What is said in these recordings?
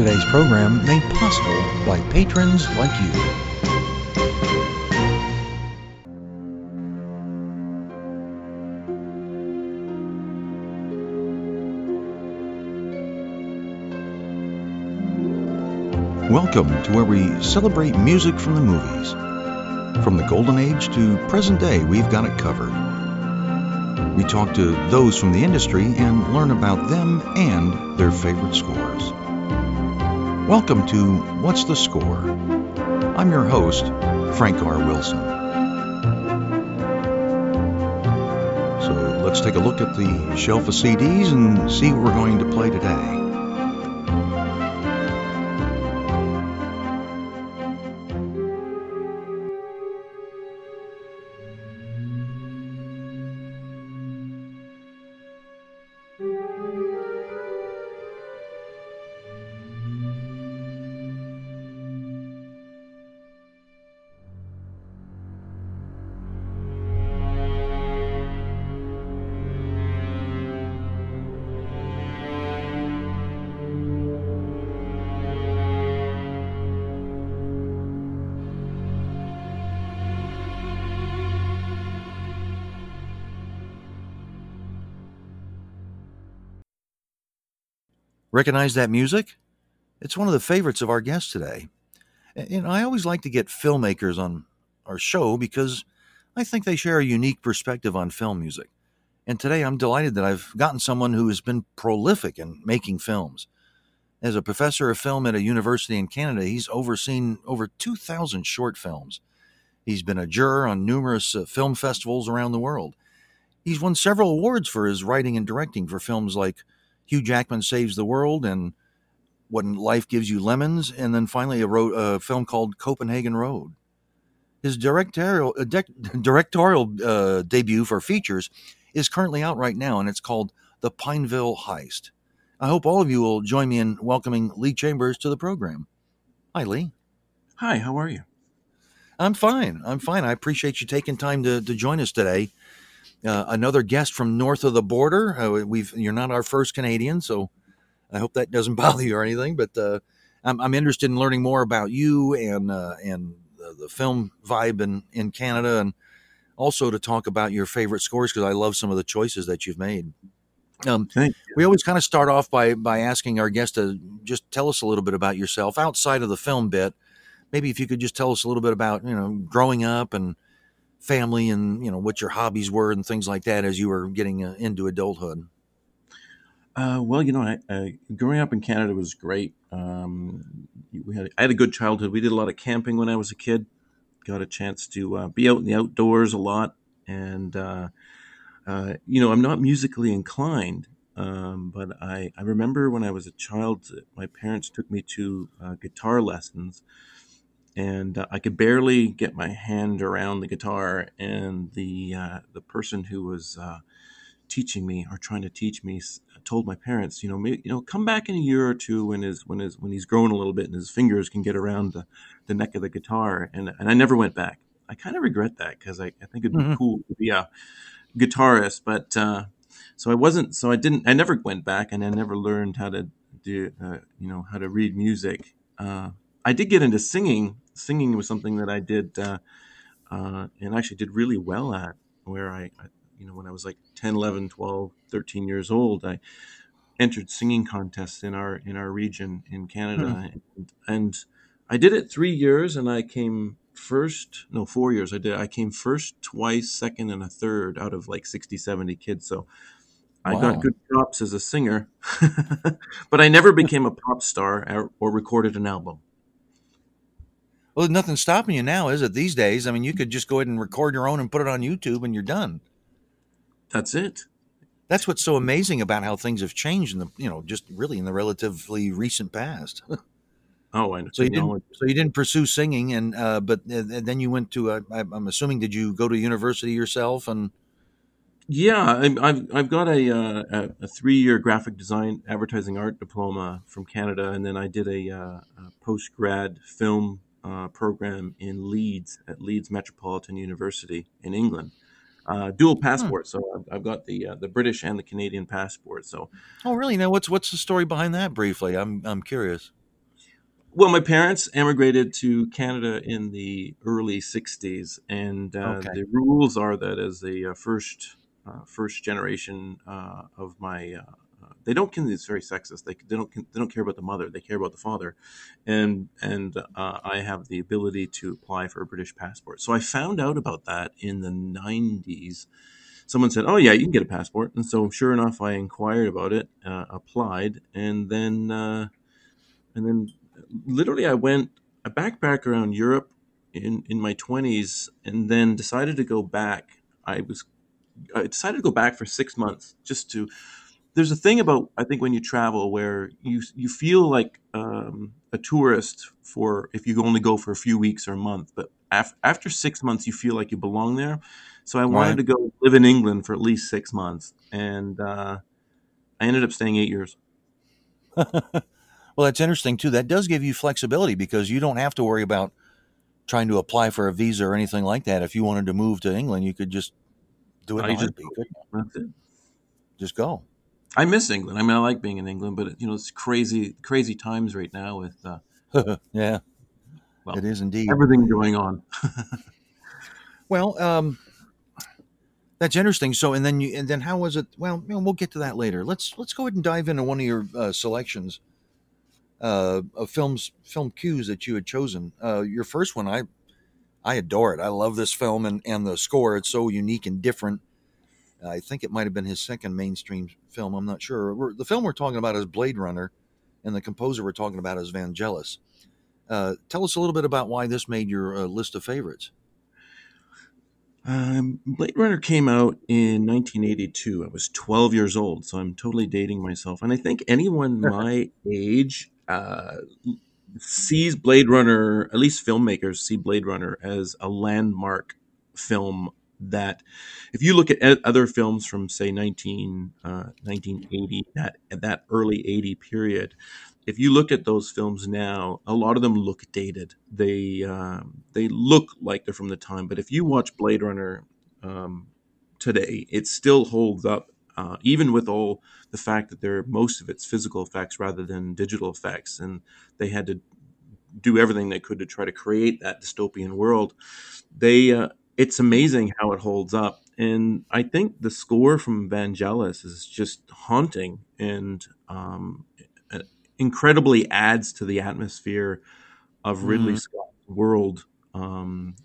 Today's program made possible by patrons like you. Welcome to where we celebrate music from the movies. From the golden age to present day, we've got it covered. We talk to those from the industry and learn about them and their favorite scores. Welcome to What's the Score? I'm your host, Frank R. Wilson. So let's take a look at the shelf of CDs and see what we're going to play today. Recognize that music? It's one of the favorites of our guests today. And I always like to get filmmakers on our show because I think they share a unique perspective on film music. And today I'm delighted that I've gotten someone who has been prolific in making films. As a professor of film at a university in Canada, he's overseen over 2,000 short films. He's been a juror on numerous uh, film festivals around the world. He's won several awards for his writing and directing for films like Hugh Jackman Saves the World and When Life Gives You Lemons, and then finally a, a film called Copenhagen Road. His directorial, uh, dec- directorial uh, debut for features is currently out right now, and it's called The Pineville Heist. I hope all of you will join me in welcoming Lee Chambers to the program. Hi, Lee. Hi, how are you? I'm fine. I'm fine. I appreciate you taking time to, to join us today. Uh, another guest from north of the border. Uh, we've you're not our first Canadian, so I hope that doesn't bother you or anything. But uh, I'm, I'm, interested in learning more about you and uh, and the, the, film vibe in, in Canada, and also to talk about your favorite scores because I love some of the choices that you've made. Um, we always kind of start off by by asking our guest to just tell us a little bit about yourself outside of the film bit. Maybe if you could just tell us a little bit about you know growing up and family and you know what your hobbies were and things like that as you were getting uh, into adulthood? Uh, well you know I, I, growing up in canada was great. Um, we had i had a good childhood. We did a lot of camping when i was a kid. Got a chance to uh, be out in the outdoors a lot. And uh, uh, you know i'm not musically inclined um, but I, I remember when i was a child my parents took me to uh, guitar lessons and uh, I could barely get my hand around the guitar. And the uh, the person who was uh, teaching me or trying to teach me told my parents, you know, maybe, you know, come back in a year or two when his when his when he's grown a little bit and his fingers can get around the, the neck of the guitar. And and I never went back. I kind of regret that because I, I think it'd be mm-hmm. cool to be a guitarist, but uh, so I wasn't. So I didn't. I never went back, and I never learned how to do, uh, you know, how to read music. Uh, I did get into singing. Singing was something that I did uh, uh, and actually did really well at. Where I, I, you know, when I was like 10, 11, 12, 13 years old, I entered singing contests in our in our region in Canada, hmm. and, and I did it three years, and I came first no four years i did i came first twice second and a third out of like 60 70 kids so I wow. got good chops as a singer, but I never became a pop star or, or recorded an album. Well, there's nothing stopping you now, is it? These days, I mean, you could just go ahead and record your own and put it on YouTube, and you're done. That's it. That's what's so amazing about how things have changed in the, you know, just really in the relatively recent past. oh, I know. So you didn't, so you didn't pursue singing, and uh, but uh, then you went to. Uh, I'm assuming, did you go to university yourself and? Yeah, I've I've got a uh, a three year graphic design advertising art diploma from Canada, and then I did a, uh, a post grad film uh, program in Leeds at Leeds Metropolitan University in England. Uh, dual hmm. passport, so I've, I've got the uh, the British and the Canadian passport. So, oh, really? Now, what's what's the story behind that? Briefly, I'm I'm curious. Well, my parents emigrated to Canada in the early '60s, and uh, Okay. the rules are that as the uh, first uh, first generation uh, of my, they don't. con- It's very sexist. They, they don't. They don't care about the mother. They care about the father, and and uh, I have the ability to apply for a British passport. So I found out about that in the '90s. Someone said, "Oh yeah, you can get a passport," and so sure enough, I inquired about it, uh, applied, and then. Uh, and then literally I went I backpacked around Europe in in my 20s and then decided to go back. I was I decided to go back for 6 months just to there's a thing about I think when you travel where you you feel like um, a tourist for if you only go for a few weeks or a month, but af- after 6 months you feel like you belong there. So I wanted Right. to go live in England for at least 6 months and uh, I ended up staying 8 years. Well, that's interesting too. That does give you flexibility because you don't have to worry about trying to apply for a visa or anything like that. If you wanted to move to England, you could just do it in just it. Just go. I miss England. I mean, I like being in England, but you know, it's crazy, crazy times right now with uh, yeah, Well, it is indeed. everything going on. Well, um, that's interesting. So, and then you, and then how was it? Well, you know, we'll get to that later. Let's let's go ahead and dive into one of your uh, selections uh, of films, film cues that you had chosen. Uh, your first one, I I adore it. I love this film and and the score. It's so unique and different. I think it might have been his second mainstream film. I'm not sure. We're, the film we're talking about is Blade Runner, and the composer we're talking about is Vangelis. Uh, tell us a little bit about why this made your uh, list of favorites. Um, Blade Runner came out in 1982. I was 12 years old, so I'm totally dating myself. And I think anyone my age uh, sees Blade Runner, at least filmmakers see Blade Runner as a landmark film that if you look at other films from say 19 uh, 1980 that that early 80 period if you look at those films now a lot of them look dated. They um, they look like they're from the time but if you watch blade runner um, today it still holds up uh, even with all the fact that they're most of it's physical effects rather than digital effects and they had to do everything they could to try to create that dystopian world they uh, it's amazing how it holds up. And i think the score from vangelis is just haunting and um, incredibly adds to the atmosphere of ridley Mhm. scott's world um,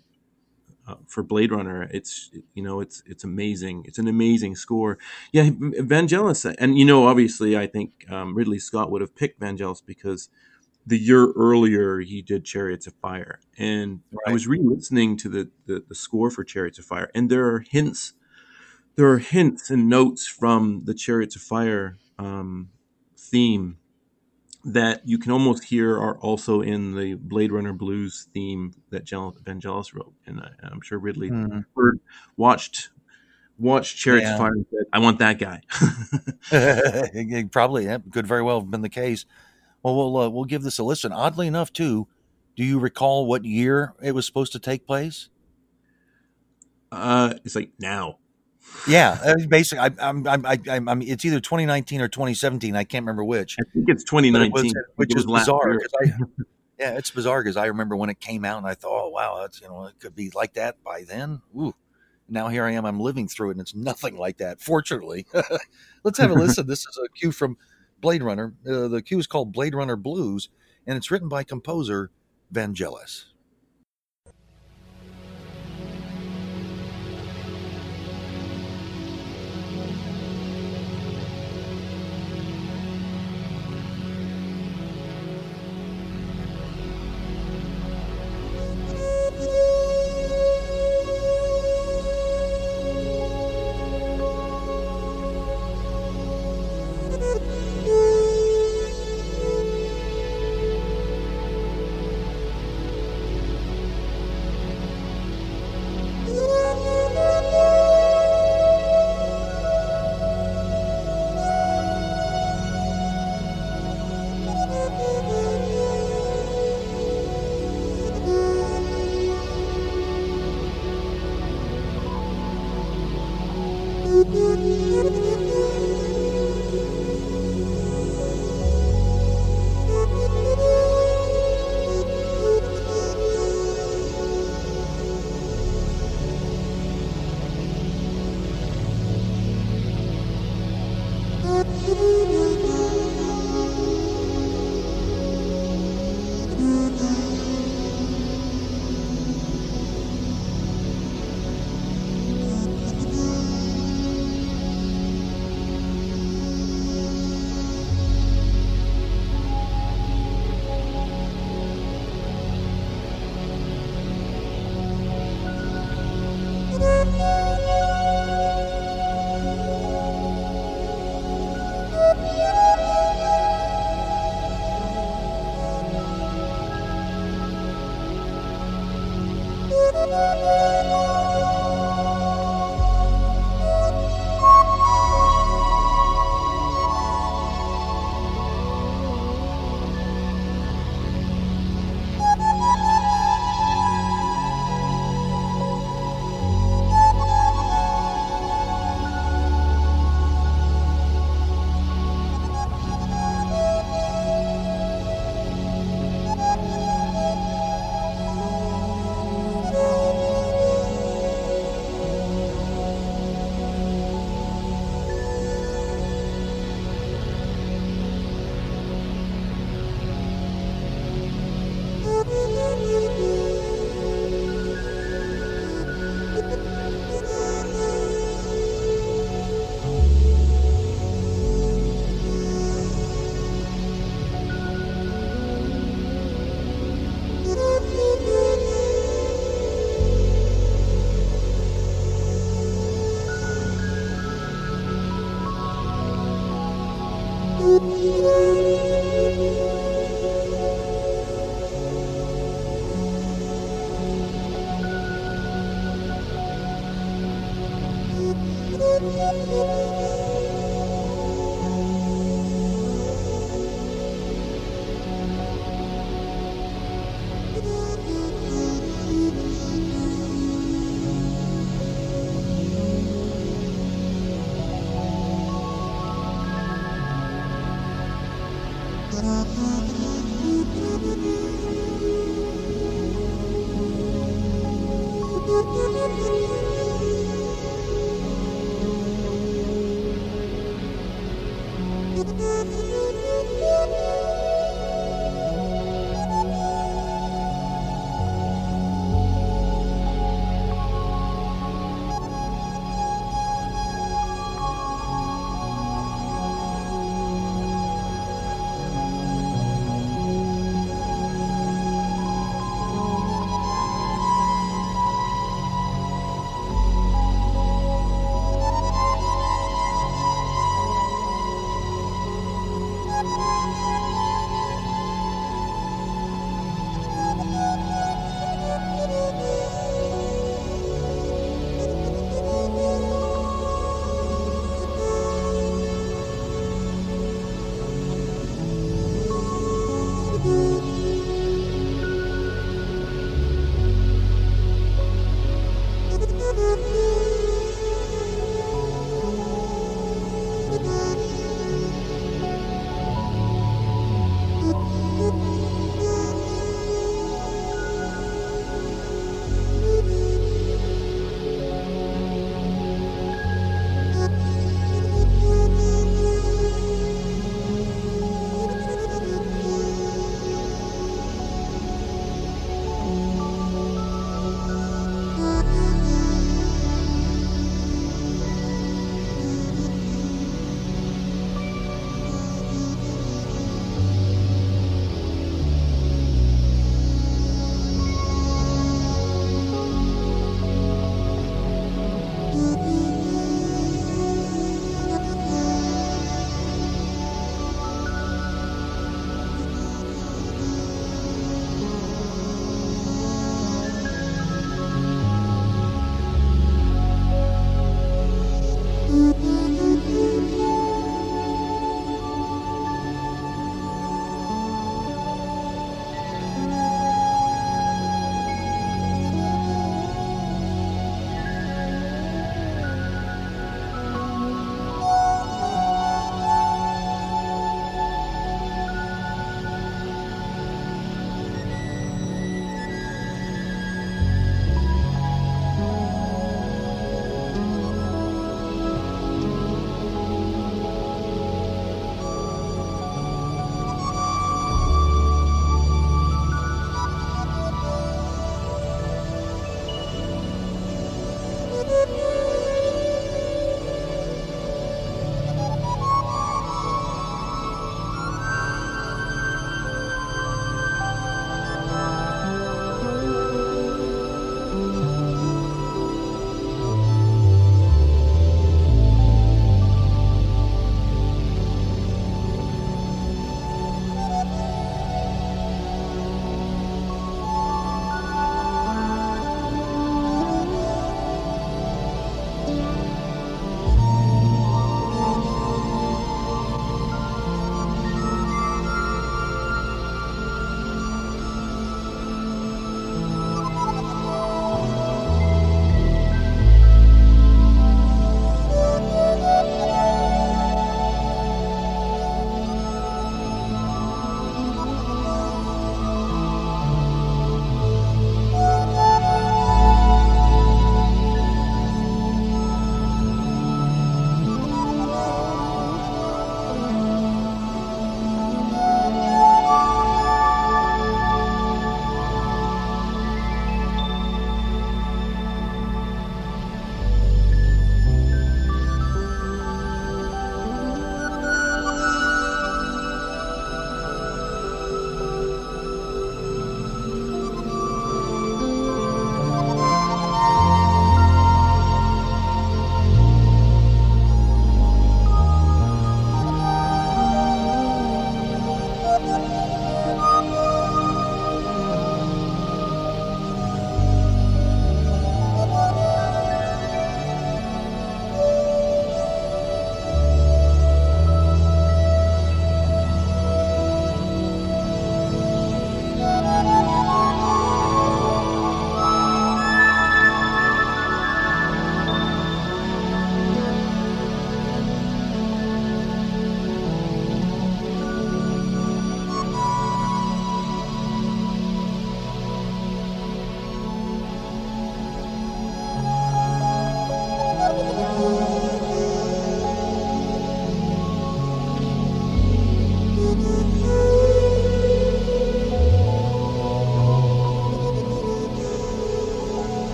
uh, for blade runner. It's you know it's it's amazing. It's an amazing score. Yeah vangelis and you know obviously i think um, ridley scott would have picked vangelis because the year earlier he did chariots of fire and i was re-listening to the, the the score for chariots of fire and there are hints there are hints and notes from the chariots of fire um, theme that you can almost hear are also in the blade runner blues theme that Gel- vangelis wrote and I, i'm sure ridley Mhm. heard watched watched chariots Yeah. of fire and said i want that guy It Probably yeah, could very well have been the case. Well, we'll uh, we'll give this a listen. Oddly enough, too, do you recall what year it was supposed to take place? uh, it's like now Yeah, uh, basically, I, I'm, I'm, I, I'm, I'm, it's either 2019 or 2017. I can't remember which. i think it's But it 2019 was, which it is bizarre. I, yeah, it's bizarre because I remember when it came out and I thought, oh wow, that's you know, it could be like that by then. Ooh. Now here I am, I'm living through it, and it's nothing like that. Fortunately, let's have a listen. This is a cue from Blade Runner. Uh, the cue is called Blade Runner Blues, and it's written by composer Vangelis.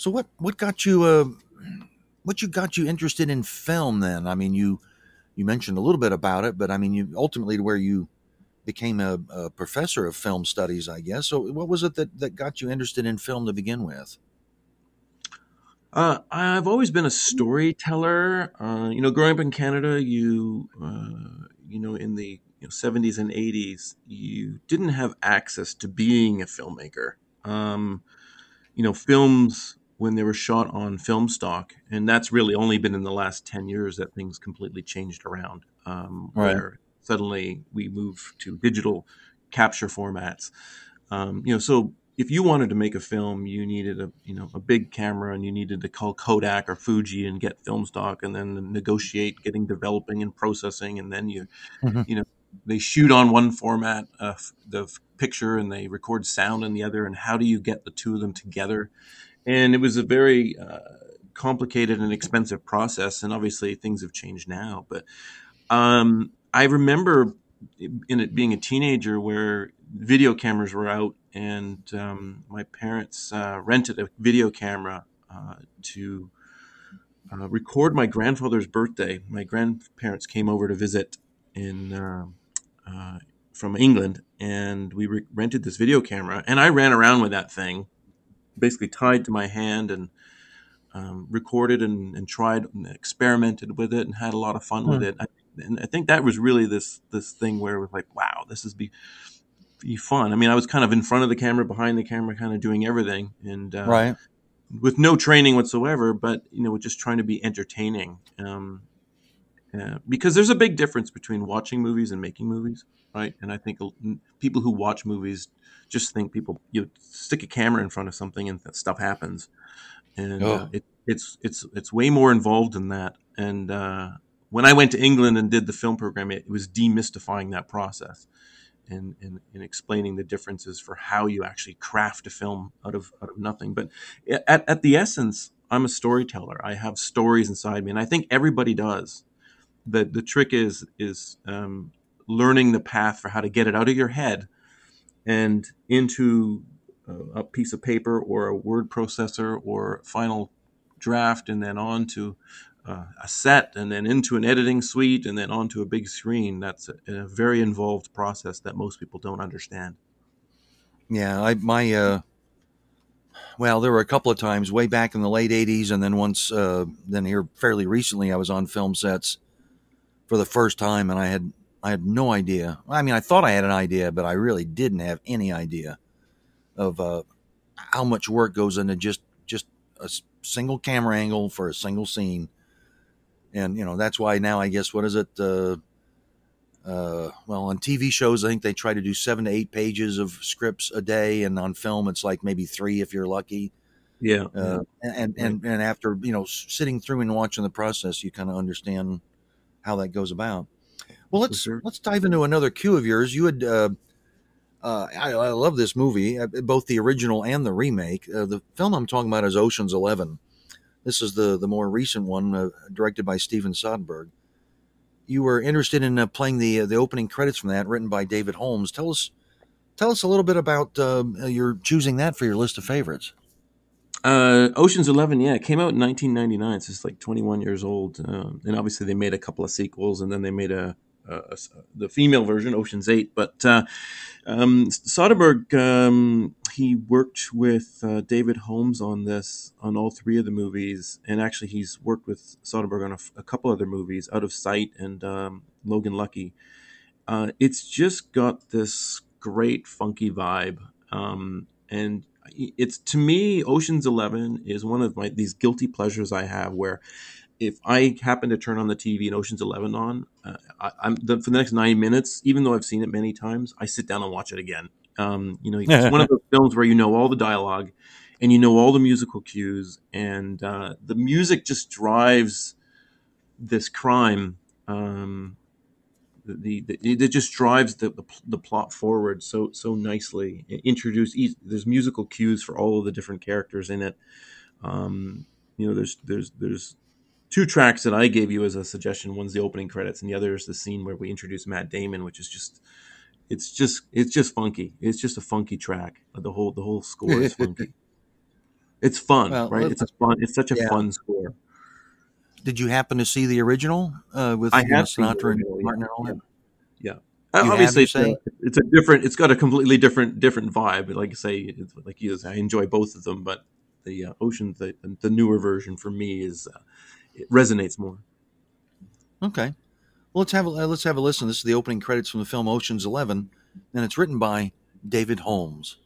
So what what got you uh, what you got you interested in film then? I mean, you you mentioned a little bit about it, but I mean, you ultimately to where you became a, a professor of film studies, I guess. So what was it that that got you interested in film to begin with? Uh, I've always been a storyteller. Uh, you know, growing up in Canada, you uh, you know, in the you know, 70s and 80s, you didn't have access to being a filmmaker. Um, you know, films when they were shot on film stock, and that's really only been in the last 10 years that things completely changed around. Um, right. Where suddenly we move to digital capture formats. Um, you know, so if you wanted to make a film, you needed a you know a big camera, and you needed to call Kodak or Fuji and get film stock, and then negotiate getting developing and processing, and then you mm-hmm. you know they shoot on one format uh, the picture and they record sound in the other, and how do you get the two of them together? And it was a very uh, complicated and expensive process, and obviously things have changed now. But um, I remember in it being a teenager where video cameras were out and um, my parents uh, rented a video camera uh, to uh, record my grandfather's birthday. My grandparents came over to visit in um, uh, from England, and we re- rented this video camera. And I ran around with that thing, basically tied to my hand, and um, recorded and, and, tried and experimented with it, and had a lot of fun with hmm. it. I, and I think that was really this this thing where it was like, wow, this is be be fun. I mean, I was kind of in front of the camera, behind the camera, kind of doing everything, and uh, right with no training whatsoever, but you know, just trying to be entertaining. Um, uh, because there's a big difference between watching movies and making movies, right? And I think people who watch movies just think people you stick a camera in front of something and stuff happens, and oh. uh, it, it's it's it's way more involved than that. And uh, when I went to England and did the film program, it, it was demystifying that process and, and, and, explaining the differences for how you actually craft a film out of out of nothing. But at, at the essence, I'm a storyteller. I have stories inside me, and I think everybody does. The the trick is is um, learning the path for how to get it out of your head and into a, a piece of paper or a word processor or final draft, and then on to uh, a set and then into an editing suite and then onto a big screen. That's a, a very involved process that most people don't understand. Yeah, I my uh, well, there were a couple of times way back in the late '80s, and then once uh, then here fairly recently, I was on film sets for the first time, and I had I had no idea. I mean, I thought I had an idea, but I really didn't have any idea of uh, how much work goes into just just a single camera angle for a single scene and you know that's why now I guess what is it? Uh, uh, well, on TV shows, I think they try to do seven to eight pages of scripts a day, and on film, it's like maybe three if you're lucky. Yeah. Uh, and, and, and after you know sitting through and watching the process, you kind of understand how that goes about. Well, let's sure. let's dive into another cue of yours. You had. Uh, uh, I, I, love this movie, uh, both the original and the remake. Uh, the film I'm talking about is Ocean's Eleven. This is the the more recent one, uh, directed by Steven Soderbergh. You were interested in uh, playing the uh, the opening credits from that, written by David Holmes. Tell us tell us a little bit about uh, your choosing that for your list of favorites. Uh, Ocean's Eleven, yeah, it came out in 1999. So it's like 21 years old, um, and obviously they made a couple of sequels, and then they made a, a, a the female version, Ocean's Eight. But uh, um, Soderbergh, um, he worked with uh, David Holmes on this, on all three of the movies, and actually he's worked with Soderbergh on a, a couple other movies, Out of Sight and um, Logan Lucky. Uh, it's just got this great funky vibe, um, and it's to me, Ocean's Eleven is one of my these guilty pleasures I have where if I happen to turn on the TV and Ocean's Eleven on, uh, I, am for the next nine minutes, even though I've seen it many times, I sit down and watch it again. Um, you know, it's one of those films where you know all the dialogue and you know all the musical cues, and uh, the music just drives this crime. Um, the, the, it just drives the, the, the, plot forward so so nicely. Introduce there's musical cues for all of the different characters in it. Um, you know, there's there's there's two tracks that I gave you as a suggestion. One's the opening credits, and the other is the scene where we introduce Matt Damon, which is just it's just it's just funky. It's just a funky track. The whole the whole score is funky. It's fun, Well, right? It's a fun. It's such a Yeah. fun score. Did you happen to see the original uh, with I have Sinatra and yeah. Martin and all that? Uh, You obviously, it's a, it's a different. It's got a completely different different vibe. Like I say, it's, like you, I enjoy both of them, but the uh, Ocean, the, the newer version for me is uh, it resonates more. Okay. Well, let's have a, let's have a listen. This is the opening credits from the film Ocean's Eleven, and it's written by David Holmes.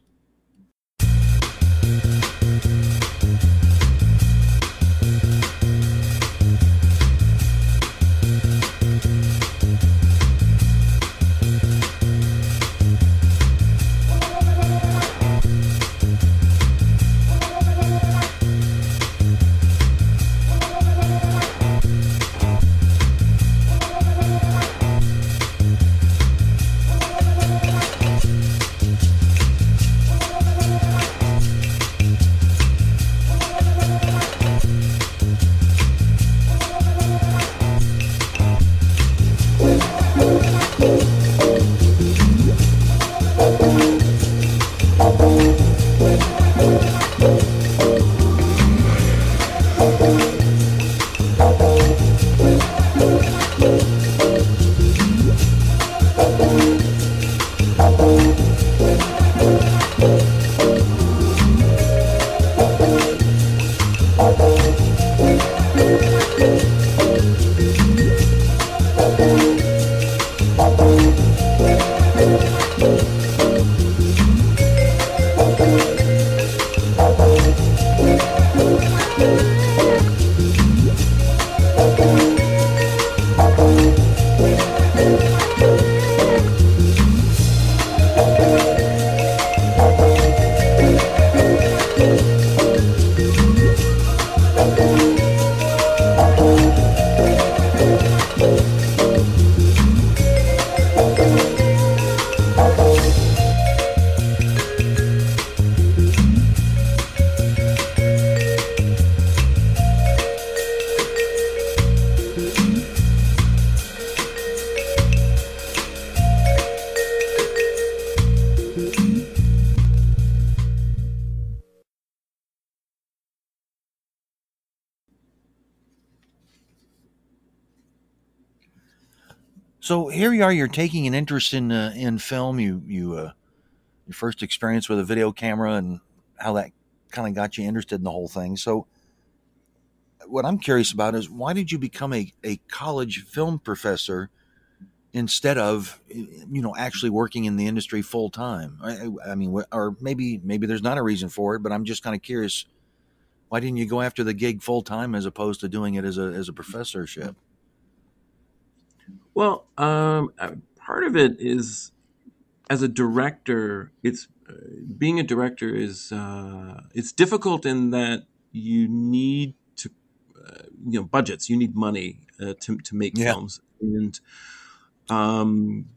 So here you are. You're taking an interest in uh, in film. You you uh, your first experience with a video camera and how that kind of got you interested in the whole thing. So what I'm curious about is why did you become a, a college film professor instead of you know actually working in the industry full time? I, I mean, or maybe maybe there's not a reason for it, but I'm just kind of curious. Why didn't you go after the gig full time as opposed to doing it as a as a professorship? Well, um, uh, part of it is as a director. It's uh, being a director is uh, it's difficult in that you need to uh, you know budgets. You need money uh, to to make Yeah. films, and um,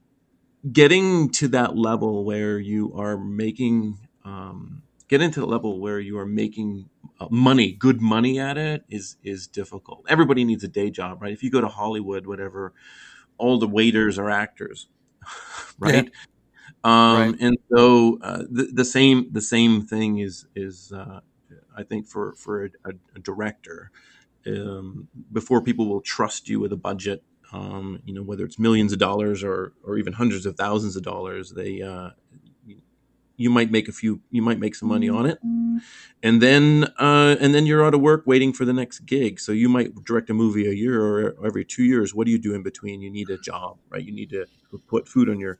getting to that level where you are making um, getting to the level where you are making uh, money, good money at it is is difficult. Everybody needs a day job, right? If you go to Hollywood, whatever, all the waiters are actors, right? Um, Right. And so uh, the, the same the same thing is is uh, I think for for a, a, a director um, before people will trust you with a budget, um, you know whether it's millions of dollars or or even hundreds of thousands of dollars, they uh, you might make a few you might make some money on it and then uh, and then you're out of work waiting for the next gig. So you might direct a movie a year or every two years. What do you do in between? You need a job, right? You need to put food on your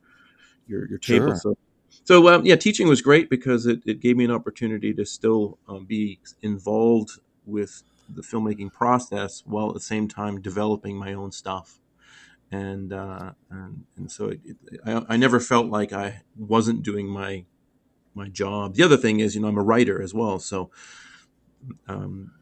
your your table. Sure. So so um, yeah, teaching was great because it, it gave me an opportunity to still um, be involved with the filmmaking process while at the same time developing my own stuff. And uh, and, and so it, it, I, I never felt like I wasn't doing my my job. The other thing is, you know, I'm a writer as well. So um,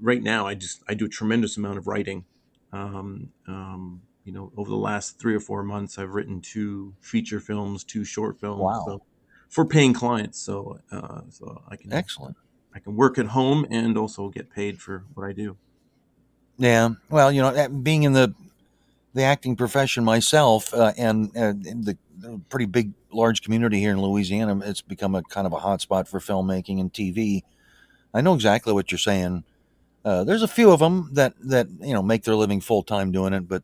right now, I just I do a tremendous amount of writing. Um, um, you know, over the last three or four months, I've written two feature films, two short films. Wow. So, for paying clients, so uh, so I can Excellent. I can work at home and also get paid for what I do. Yeah. Well, you know, being in the the acting profession myself, uh, and uh, the, the pretty big, large community here in Louisiana, it's become a kind of a hotspot for filmmaking and TV. I know exactly what you're saying. Uh, there's a few of them that that you know make their living full time doing it, but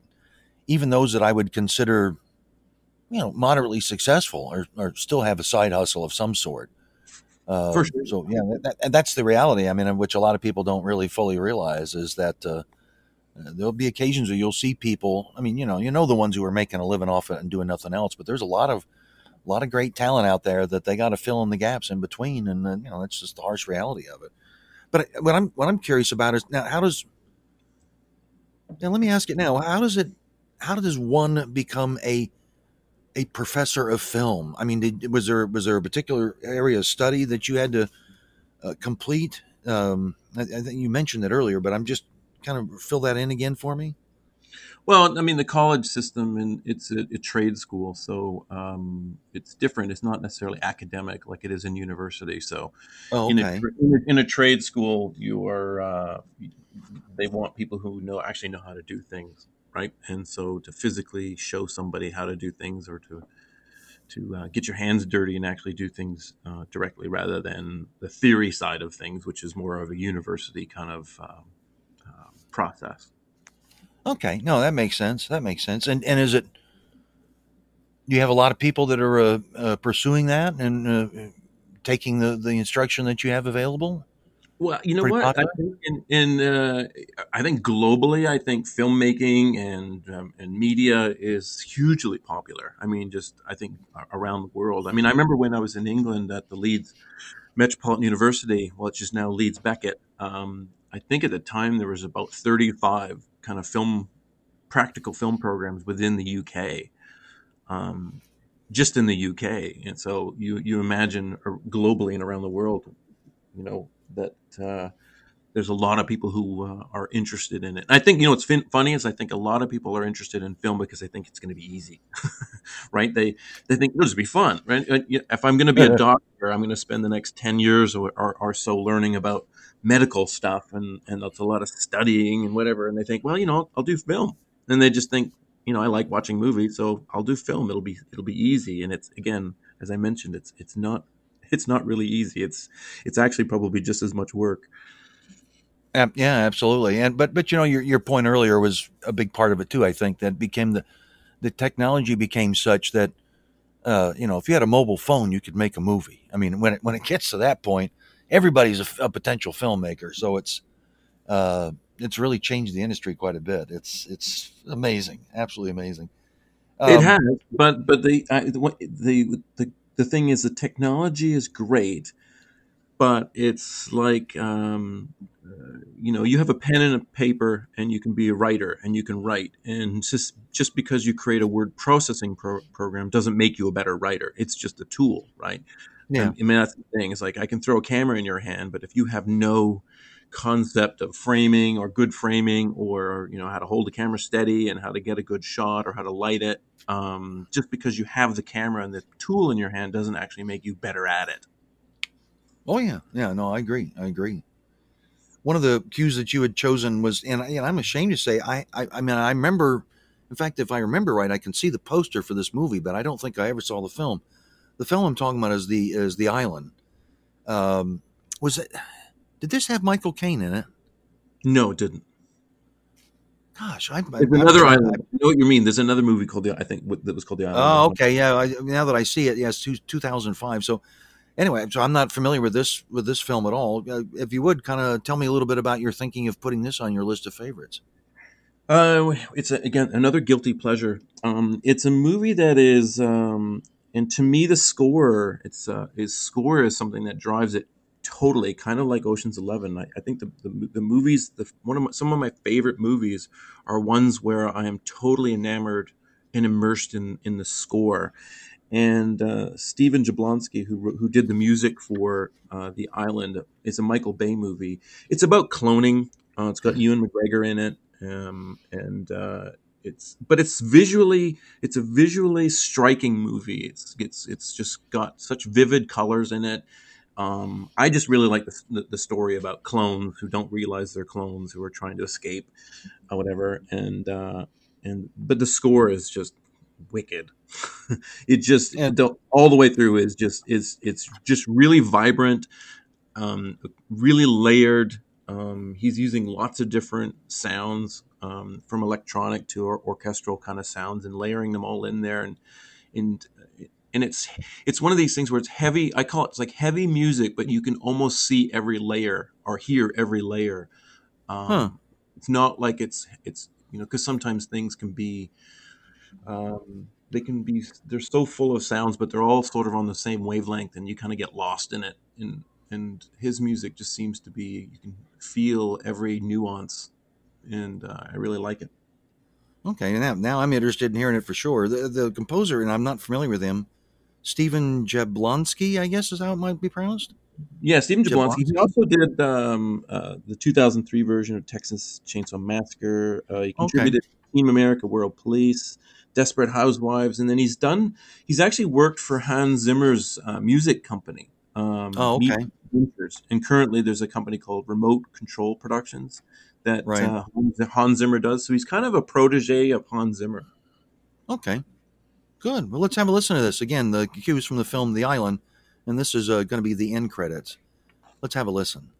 even those that I would consider, you know, moderately successful or, or still have a side hustle of some sort. Uh, For sure. So yeah, that, that, that's the reality. I mean, which a lot of people don't really fully realize is that uh, there'll be occasions where you'll see people. I mean, you know, you know the ones who are making a living off it and doing nothing else, but there's a lot of a lot of great talent out there that they got to fill in the gaps in between, and then you know that's just the harsh reality of it. But what I'm what I'm curious about is now how does now let me ask it now how does it how does one become a a professor of film? I mean, did, was there was there a particular area of study that you had to uh, complete? Um, I, I think you mentioned it earlier, but I'm just kind of fill that in again for me. Well, I mean, the college system and it's a, a trade school, so um, it's different. It's not necessarily academic like it is in university. So, Oh, in, okay. a, in a in a trade school, you are uh, they want people who know actually know how to do things, right? And so, to physically show somebody how to do things, or to to uh, get your hands dirty and actually do things uh, directly, rather than the theory side of things, which is more of a university kind of um, uh, process. Okay, no, that makes sense. That makes sense. And and is it? Do you have a lot of people that are uh, uh, pursuing that and uh, taking the the instruction that you have available? Well, you know Pretty what? I think in, in uh, I think globally, I think filmmaking and um, and media is hugely popular. I mean, just I think around the world. I mean, I remember when I was in England at the Leeds Metropolitan University, which is now Leeds Beckett. Um, I think at the time there was about thirty five kind of film practical film programs within the UK. Um, just in the UK, and so you you imagine uh, globally and around the world, you know that uh, there's a lot of people who uh, are interested in it. I think you know what's fin- funny is I think a lot of people are interested in film because they think it's going to be easy, right? They they think it'll just be fun, right? If I'm going to be a doctor, I'm going to spend the next ten years or, or, or so learning about medical stuff, and and that's a lot of studying and whatever. And they think, well, you know, I'll do film, and they just think, you know, I like watching movies, so I'll do film. It'll be it'll be easy, and it's again, as I mentioned, it's it's not it's not really easy. It's it's actually probably just as much work. Ab- yeah, absolutely. And but but you know your your point earlier was a big part of it too. I think that became the the technology became such that uh, you know if you had a mobile phone, you could make a movie. I mean, when it when it gets to that point, everybody's a potential filmmaker. So it's uh, it's really changed the industry quite a bit. It's it's amazing, absolutely amazing. It Um, has, but but the the the the thing is, the technology is great, but it's like um, uh, you know, you have a pen and a paper, and you can be a writer, and you can write, and just just because you create a word processing pro- program doesn't make you a better writer. It's just a tool, right? I yeah, mean, that's the thing. It's like I can throw a camera in your hand, but if you have no concept of framing or good framing or you know how to hold the camera steady and how to get a good shot or how to light it um, just because you have the camera and the tool in your hand doesn't actually make you better at it oh yeah, yeah. No, I agree. I agree. One of the cues that you had chosen was, and, I- and I'm ashamed to say, I, I I mean, I remember. In fact, if I remember right, I can see the poster for this movie, but I don't think I ever saw the film. The film I'm talking about is the is the Island. Um, was it? Did this have Michael Caine in it? no it didn't Gosh, I, I, another I- island i know what you mean there's another movie called the i think that was called the island Oh, okay, yeah. I, now that I see it, yes, two, 2005. So, anyway, so I'm not familiar with this with this film at all. Uh, if you would kind of tell me a little bit about your thinking of putting this on your list of favorites. Uh, it's a, again another guilty pleasure. Um, it's a movie that is, um, and to me, the score, it's uh, his score is something that drives it totally, kind of like Ocean's Eleven. I, I think the, the the movies, the one of my, some of my favorite movies are ones where I am totally enamored and immersed in in the score. And uh, Stephen Jablonsky, who who did the music for uh, The Island, is a Michael Bay movie. It's about cloning. Uh, it's got Ewan McGregor in it, um, and uh, it's but it's visually it's a visually striking movie. It's it's it's just got such vivid colors in it. Um, I just really like the, the, story about clones who don't realize they're clones who are trying to escape, or whatever. And uh, and but the score is just wicked. it just And the, all the way through is just is it's just really vibrant um, really layered. Um, he's using lots of different sounds um, from electronic to or- orchestral kind of sounds and layering them all in there. And and and it's it's one of these things where it's heavy i call it it's like heavy music but you can almost see every layer or hear every layer. Um, Huh. it's not like it's it's you know because sometimes things can be um, they can be they're so full of sounds but they're all sort of on the same wavelength and you kind of get lost in it. And and his music just seems to be you can feel every nuance and uh, i really like it Okay, now now I'm interested in hearing it for sure. The the composer, and I'm not familiar with him, Stephen Jablonsky, I guess is how it might be pronounced. Yeah, Stephen Jablonsky. He also did um, uh, the 2003 version of Texas Chainsaw Massacre. Uh, he contributed to Team America, World Police, Desperate Housewives, and then he's done. He's actually worked for Hans Zimmer's uh, music company. Um, Oh, okay. And currently, there's a company called Remote Control Productions that Right. uh, Hans- Zimmer does. So he's kind of a protege of Hans Zimmer. Okay, good. Well, let's have a listen to this again. The cues from the film The Island, and this is uh, going to be the end credits. Let's have a listen.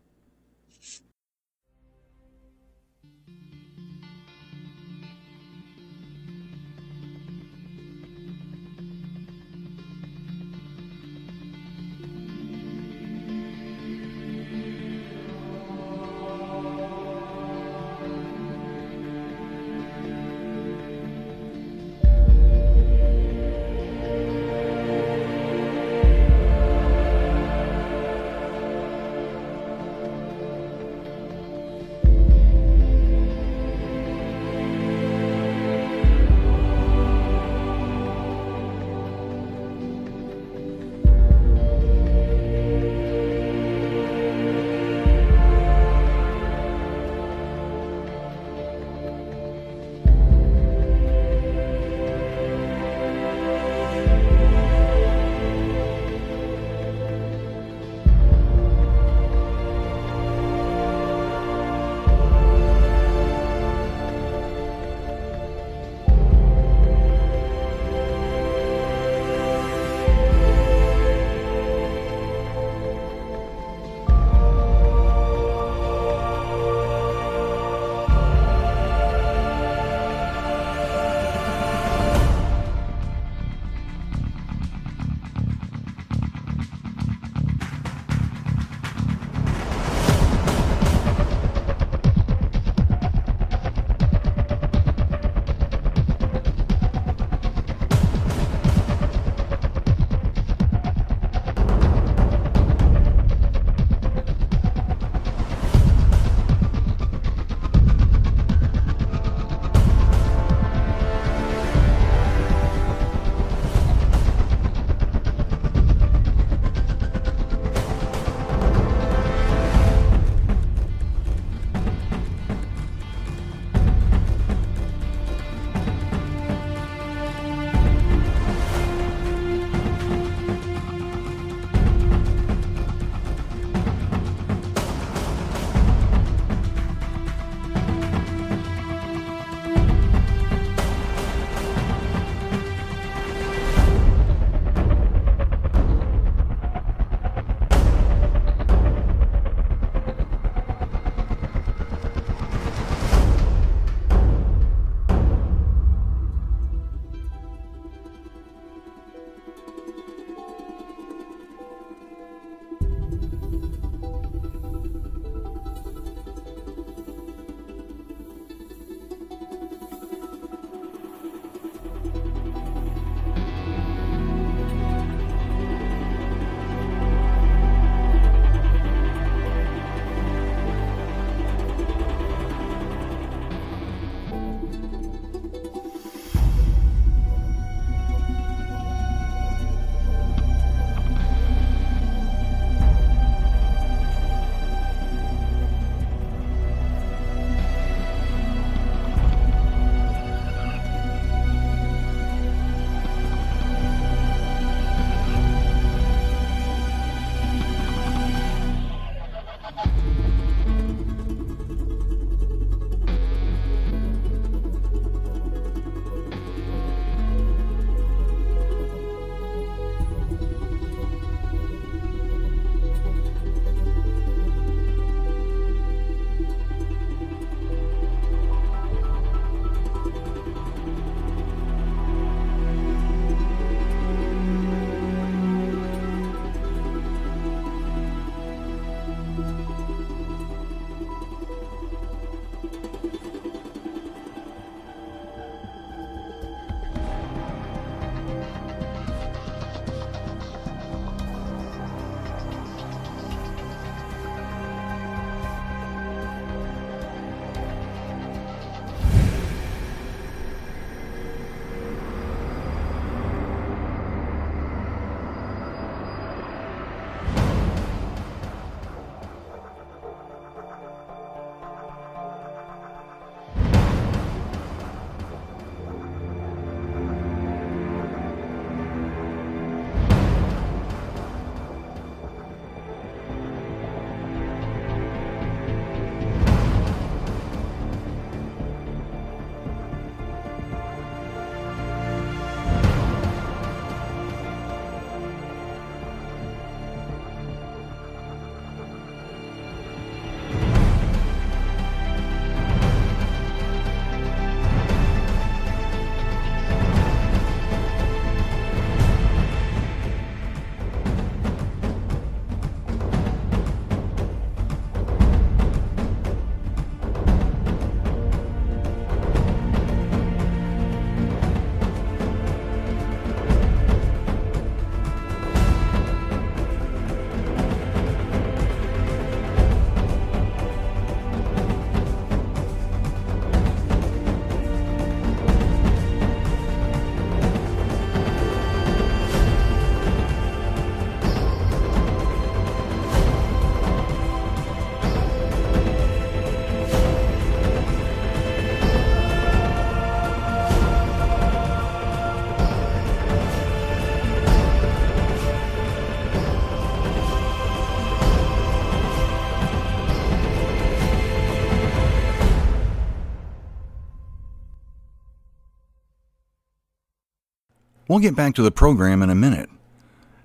We'll get back to the program in a minute.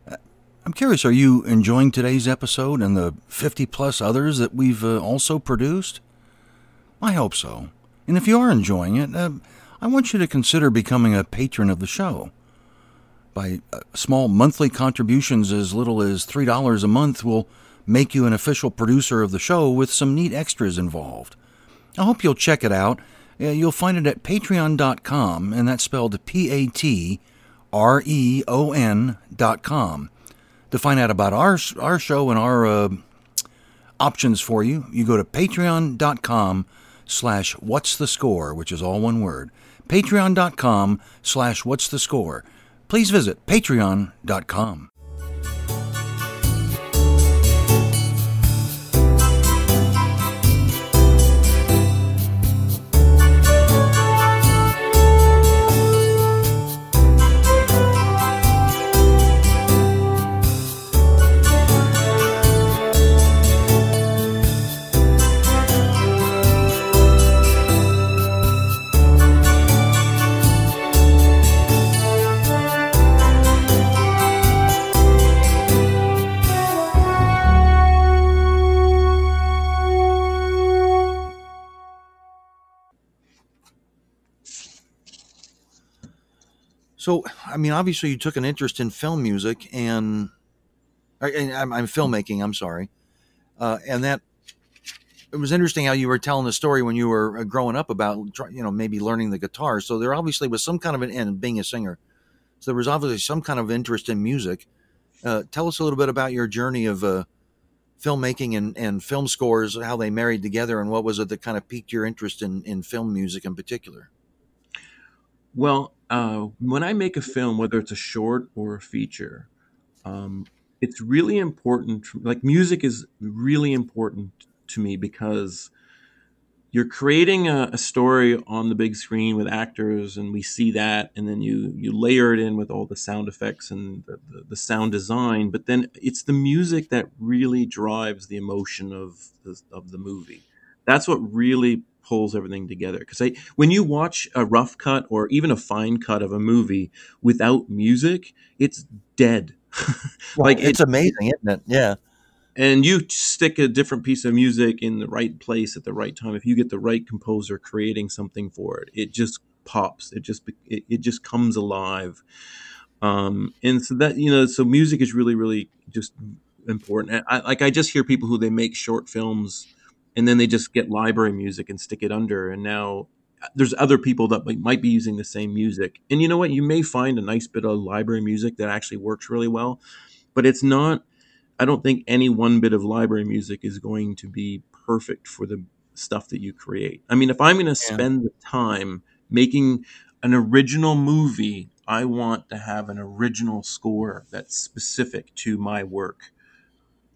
Uh, I'm curious, are you enjoying today's episode and the 50 plus others that we've uh, also produced? I hope so. And if you are enjoying it, uh, I want you to consider becoming a patron of the show. By uh, small monthly contributions as little as $3 a month will make you an official producer of the show with some neat extras involved. I hope you'll check it out. Uh, you'll find it at patreon.com, and that's spelled P A T R E O N dot com. To find out about our, our show and our uh, options for you, you go to patreon.com slash what's the score, which is all one word. Patreon.com slash what's the score. Please visit patreon.com. So, I mean, obviously, you took an interest in film music and, and I'm, I'm, filmmaking. I'm sorry, uh, and that it was interesting how you were telling the story when you were uh, growing up about you know maybe learning the guitar. So there obviously was some kind of an and being a singer. So there was obviously some kind of interest in music. Uh, tell us a little bit about your journey of uh, filmmaking and, and film scores, how they married together, and what was it that kind of piqued your interest in, in film music in particular. Well, uh, when I make a film, whether it's a short or a feature, um, it's really important. Like music is really important to me because you're creating a, a, story on the big screen with actors, and we see that, and then you you layer it in with all the sound effects and the, the, the sound design. But then it's the music that really drives the emotion of the, of the movie. That's what really pulls everything together. Because when you watch a rough cut or even a fine cut of a movie without music, it's dead. like it's it, amazing, isn't it? Yeah. And you stick a different piece of music in the right place at the right time. If you get the right composer creating something for it, it just pops. It just it, it just comes alive. Um, and so that you know, so music is really, really just important. I, like I just hear people who they make short films and then they just get library music and stick it under and now uh, there's other people that might be using the same music. And you know what? You may find a nice bit of library music that actually works really well but it's not i don't think any one bit of library music is going to be perfect for the stuff that you create. I mean if i'm going to yeah. spend the time making an original movie i want to have an original score that's specific to my work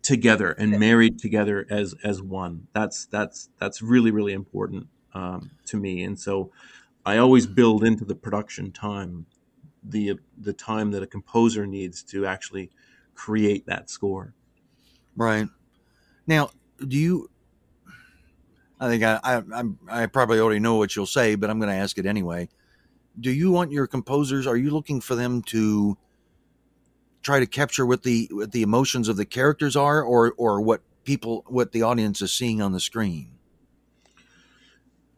together and married together as as one. That's that's that's really really important um, to me. And so I always build into the production time the the time that a composer needs to actually create that score. Right. Now, do you? I think I I, I'm, I probably already know what you'll say, but I'm going to ask it anyway. Do you want your composers? Are you looking for them to try to capture what the what the emotions of the characters are, or or what people what the audience is seeing on the screen?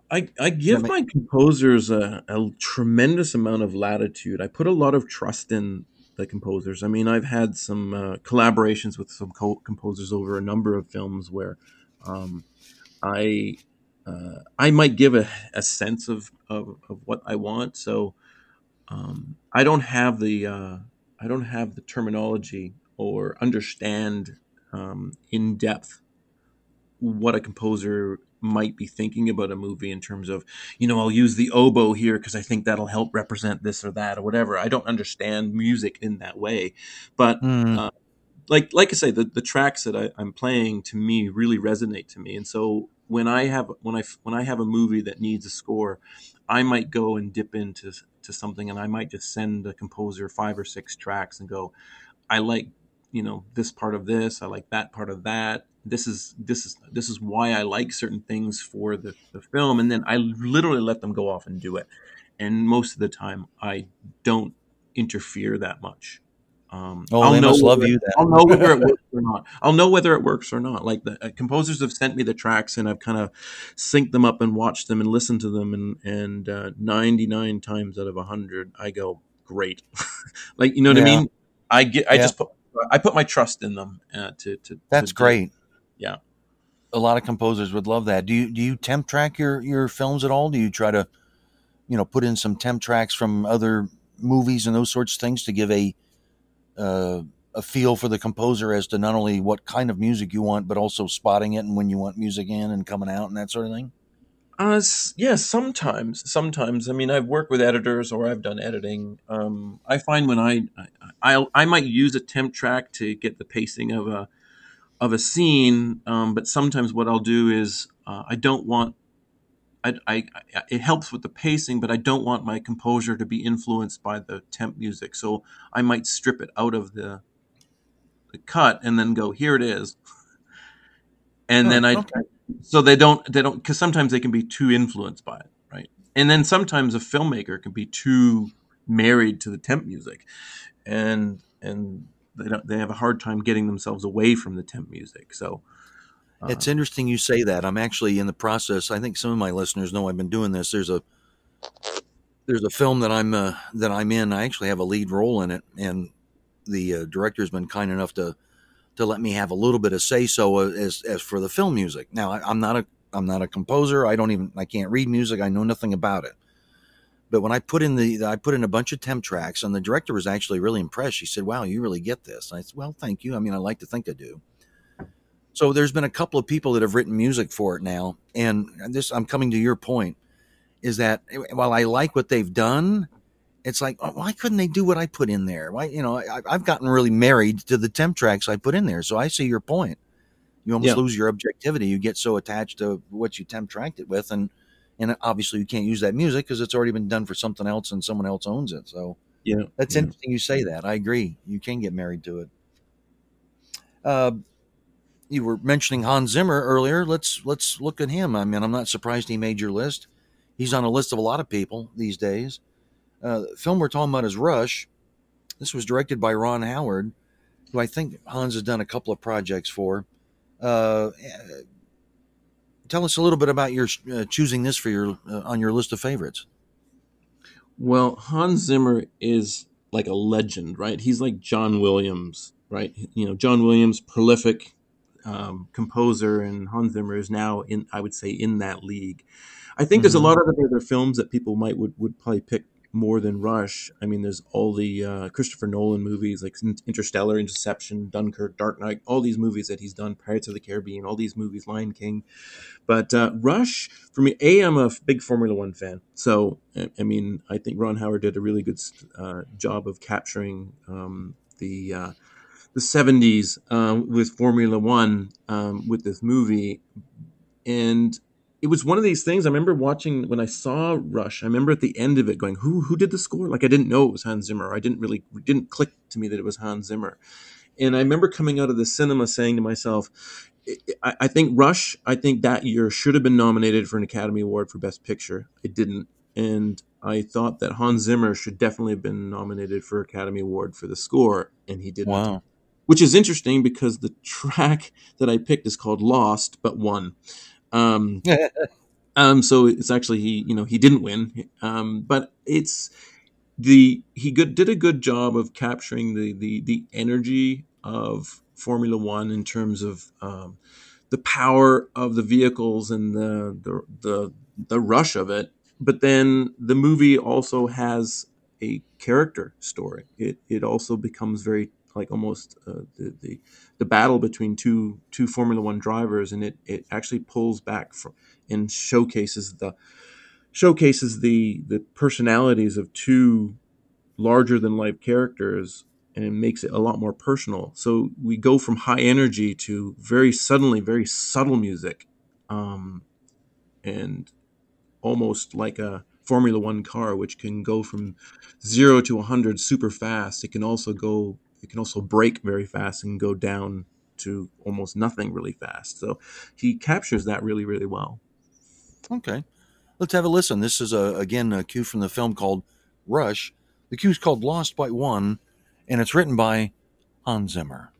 I, I give my composers a, a, tremendous amount of latitude. I put a lot of trust in the composers. I mean, I've had some uh, collaborations with some co- composers over a number of films where um, I uh, I might give a, a sense of, of, of, what I want. So um, I don't have the uh, I don't have the terminology or understand um, in depth what a composer might be thinking about a movie in terms of, you know, I'll use the oboe here because I think that'll help represent this or that or whatever. I don't understand music in that way, but mm. uh, like like I say, the, the tracks that I, I'm playing to me really resonate to me, and so when I have when I when I have a movie that needs a score, I might go and dip into to something, and I might just send a composer five or six tracks and go, I like you know this part of this, I like that part of that. This is this is this is why I like certain things for the, the film, and then I literally let them go off and do it. And most of the time, I don't interfere that much. Um, oh, I'll they know must love you. Then. I'll know whether it works or not. I'll know whether it works or not. Like the uh, composers have sent me the tracks, and I've kind of synced them up and watched them and listened to them, and and uh, ninety nine times out of hundred, I go great. like you know what yeah. I mean? I get. I yeah. just put. I put my trust in them uh, to, to. That's to great. Yeah. A lot of composers would love that. Do you do you temp track your your films at all? Do you try to, you know, put in some temp tracks from other movies and those sorts of things to give a uh, a feel for the composer as to not only what kind of music you want, but also spotting it and when you want music in and coming out and that sort of thing? Uh, yeah, sometimes. Sometimes. I mean, I've worked with editors or I've done editing. Um, I find when I, I, I, I might use a temp track to get the pacing of a, of a scene. Um, but sometimes what I'll do is uh, I don't want I, I, it helps with the pacing, but I don't want my composure to be influenced by the temp music. So I might strip it out of the, the cut and then go, here it is. And oh, then I, okay. so they don't, they don't, because sometimes they can be too influenced by it, right? And then sometimes a filmmaker can be too married to the temp music, and and they don't, they have a hard time getting themselves away from the temp music. So uh, it's interesting you say that. I'm actually in the process. I think some of my listeners know I've been doing this. There's a there's a film that I'm uh, that I'm in. I actually have a lead role in it, and the uh, director's been kind enough to to let me have a little bit of say so uh, as as for the film music. Now I, I'm not a I'm not a composer. I don't even I can't read music. I know nothing about it. But when I put in the I put in a bunch of temp tracks, and the director was actually really impressed. She said, "Wow, you really get this." And I said, "Well, thank you. I mean, I like to think I do." So there's been a couple of people that have written music for it now, and this I'm coming to your point is that eh, while I like what they've done, it's like oh, why couldn't they do what I put in there? Why you know I, have gotten really married to the temp tracks I put in there, so I see your point. You almost yeah. lose your objectivity. You get so attached to what you temp tracked it with, and and obviously you can't use that music because it's already been done for something else and someone else owns it. So yeah, that's yeah. interesting you say that. I agree. You can get married to it. Uh, you were mentioning Hans Zimmer earlier. Let's let's look at him. I mean, I'm not surprised he made your list. He's on a list of a lot of people these days. Uh, the film we're talking about is Rush. This was directed by Ron Howard, who I think Hans has done a couple of projects for. Uh, tell us a little bit about your uh, choosing this for your uh, on your list of favorites. Well, Hans Zimmer is like a legend, right? He's like John Williams, right? You know, John Williams, prolific um, composer, and Hans Zimmer is now in, I would say, in that league. I think mm-hmm. there's a mm-hmm. lot of other films that people might would, would probably pick more than Rush. I mean, there's all the uh, Christopher Nolan movies like Interstellar, Interception, Dunkirk, Dark Knight, all these movies that he's done, Pirates of the Caribbean, all these movies, Lion King. But uh, Rush, for me, A, I'm a big Formula One fan. So, I mean, I think Ron Howard did a really good uh, job of capturing um, the uh, the 70s um, with Formula One um, with this movie. And it was one of these things I remember watching when I saw Rush. I remember at the end of it going, "Who who did the score?" Like I didn't know it was Hans Zimmer. I didn't really didn't click to me that it was Hans Zimmer. And I remember coming out of the cinema saying to myself, I, I think Rush. I think that year should have been nominated for an Academy Award for Best Picture. It didn't, and I thought that Hans Zimmer should definitely have been nominated for Academy Award for the score, and he didn't. Wow which is interesting because the track that I picked is called Lost, but won. Um, um, so it's actually he, you know, he didn't win, um, but it's the he good, did a good job of capturing the the the energy of Formula One in terms of um, the power of the vehicles and the, the the the rush of it. But then the movie also has a character story. It it also becomes very like almost uh, the, the the battle between two two Formula One drivers, and it it actually pulls back from and showcases the showcases the the personalities of two larger than life characters and it makes it a lot more personal. So we go from high energy to very suddenly very subtle music, um, and almost like a Formula One car, which can go from zero to 100 super fast. It can also go it can also brake very fast and go down to almost nothing really fast. So he captures that really, really well. Okay. Let's have a listen. This is, a, again, a cue from the film called Rush. The cue is called Lost But Won, and it's written by Hans Zimmer.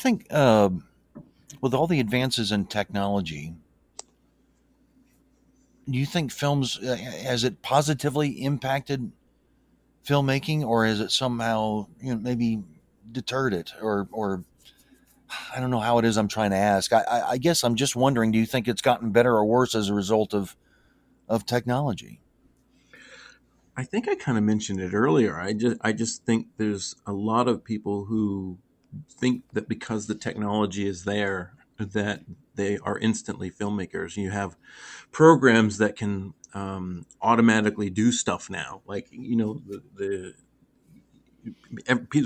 Think, uh, with all the advances in technology, do you think films uh, has it positively impacted filmmaking, or has it somehow you know maybe deterred it, or or I don't know how it is. I'm trying to ask. I, I, I guess I'm just wondering. Do you think it's gotten better or worse as a result of of technology? I think I kind of mentioned it earlier. I just I just think there's a lot of people who think that because the technology is there that they are instantly filmmakers. You have programs that can um, automatically do stuff now, like you know the, the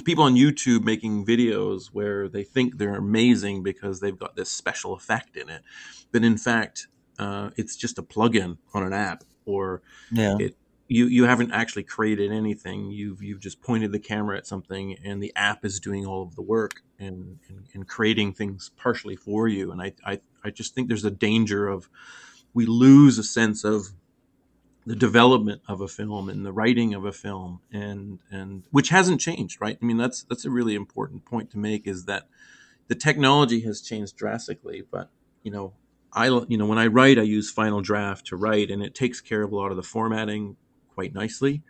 people on YouTube making videos where they think they're amazing because they've got this special effect in it, but in fact, uh, it's just a plugin on an app, or yeah. it you you haven't actually created anything. You've you've just pointed the camera at something, and the app is doing all of the work and and, and creating things partially for you. And I, I I just think there's a danger of we lose a sense of the development of a film and the writing of a film and and which hasn't changed right i mean that's that's a really important point to make is that the technology has changed drastically but you know i you know when i write i use final draft to write and it takes care of a lot of the formatting quite nicely.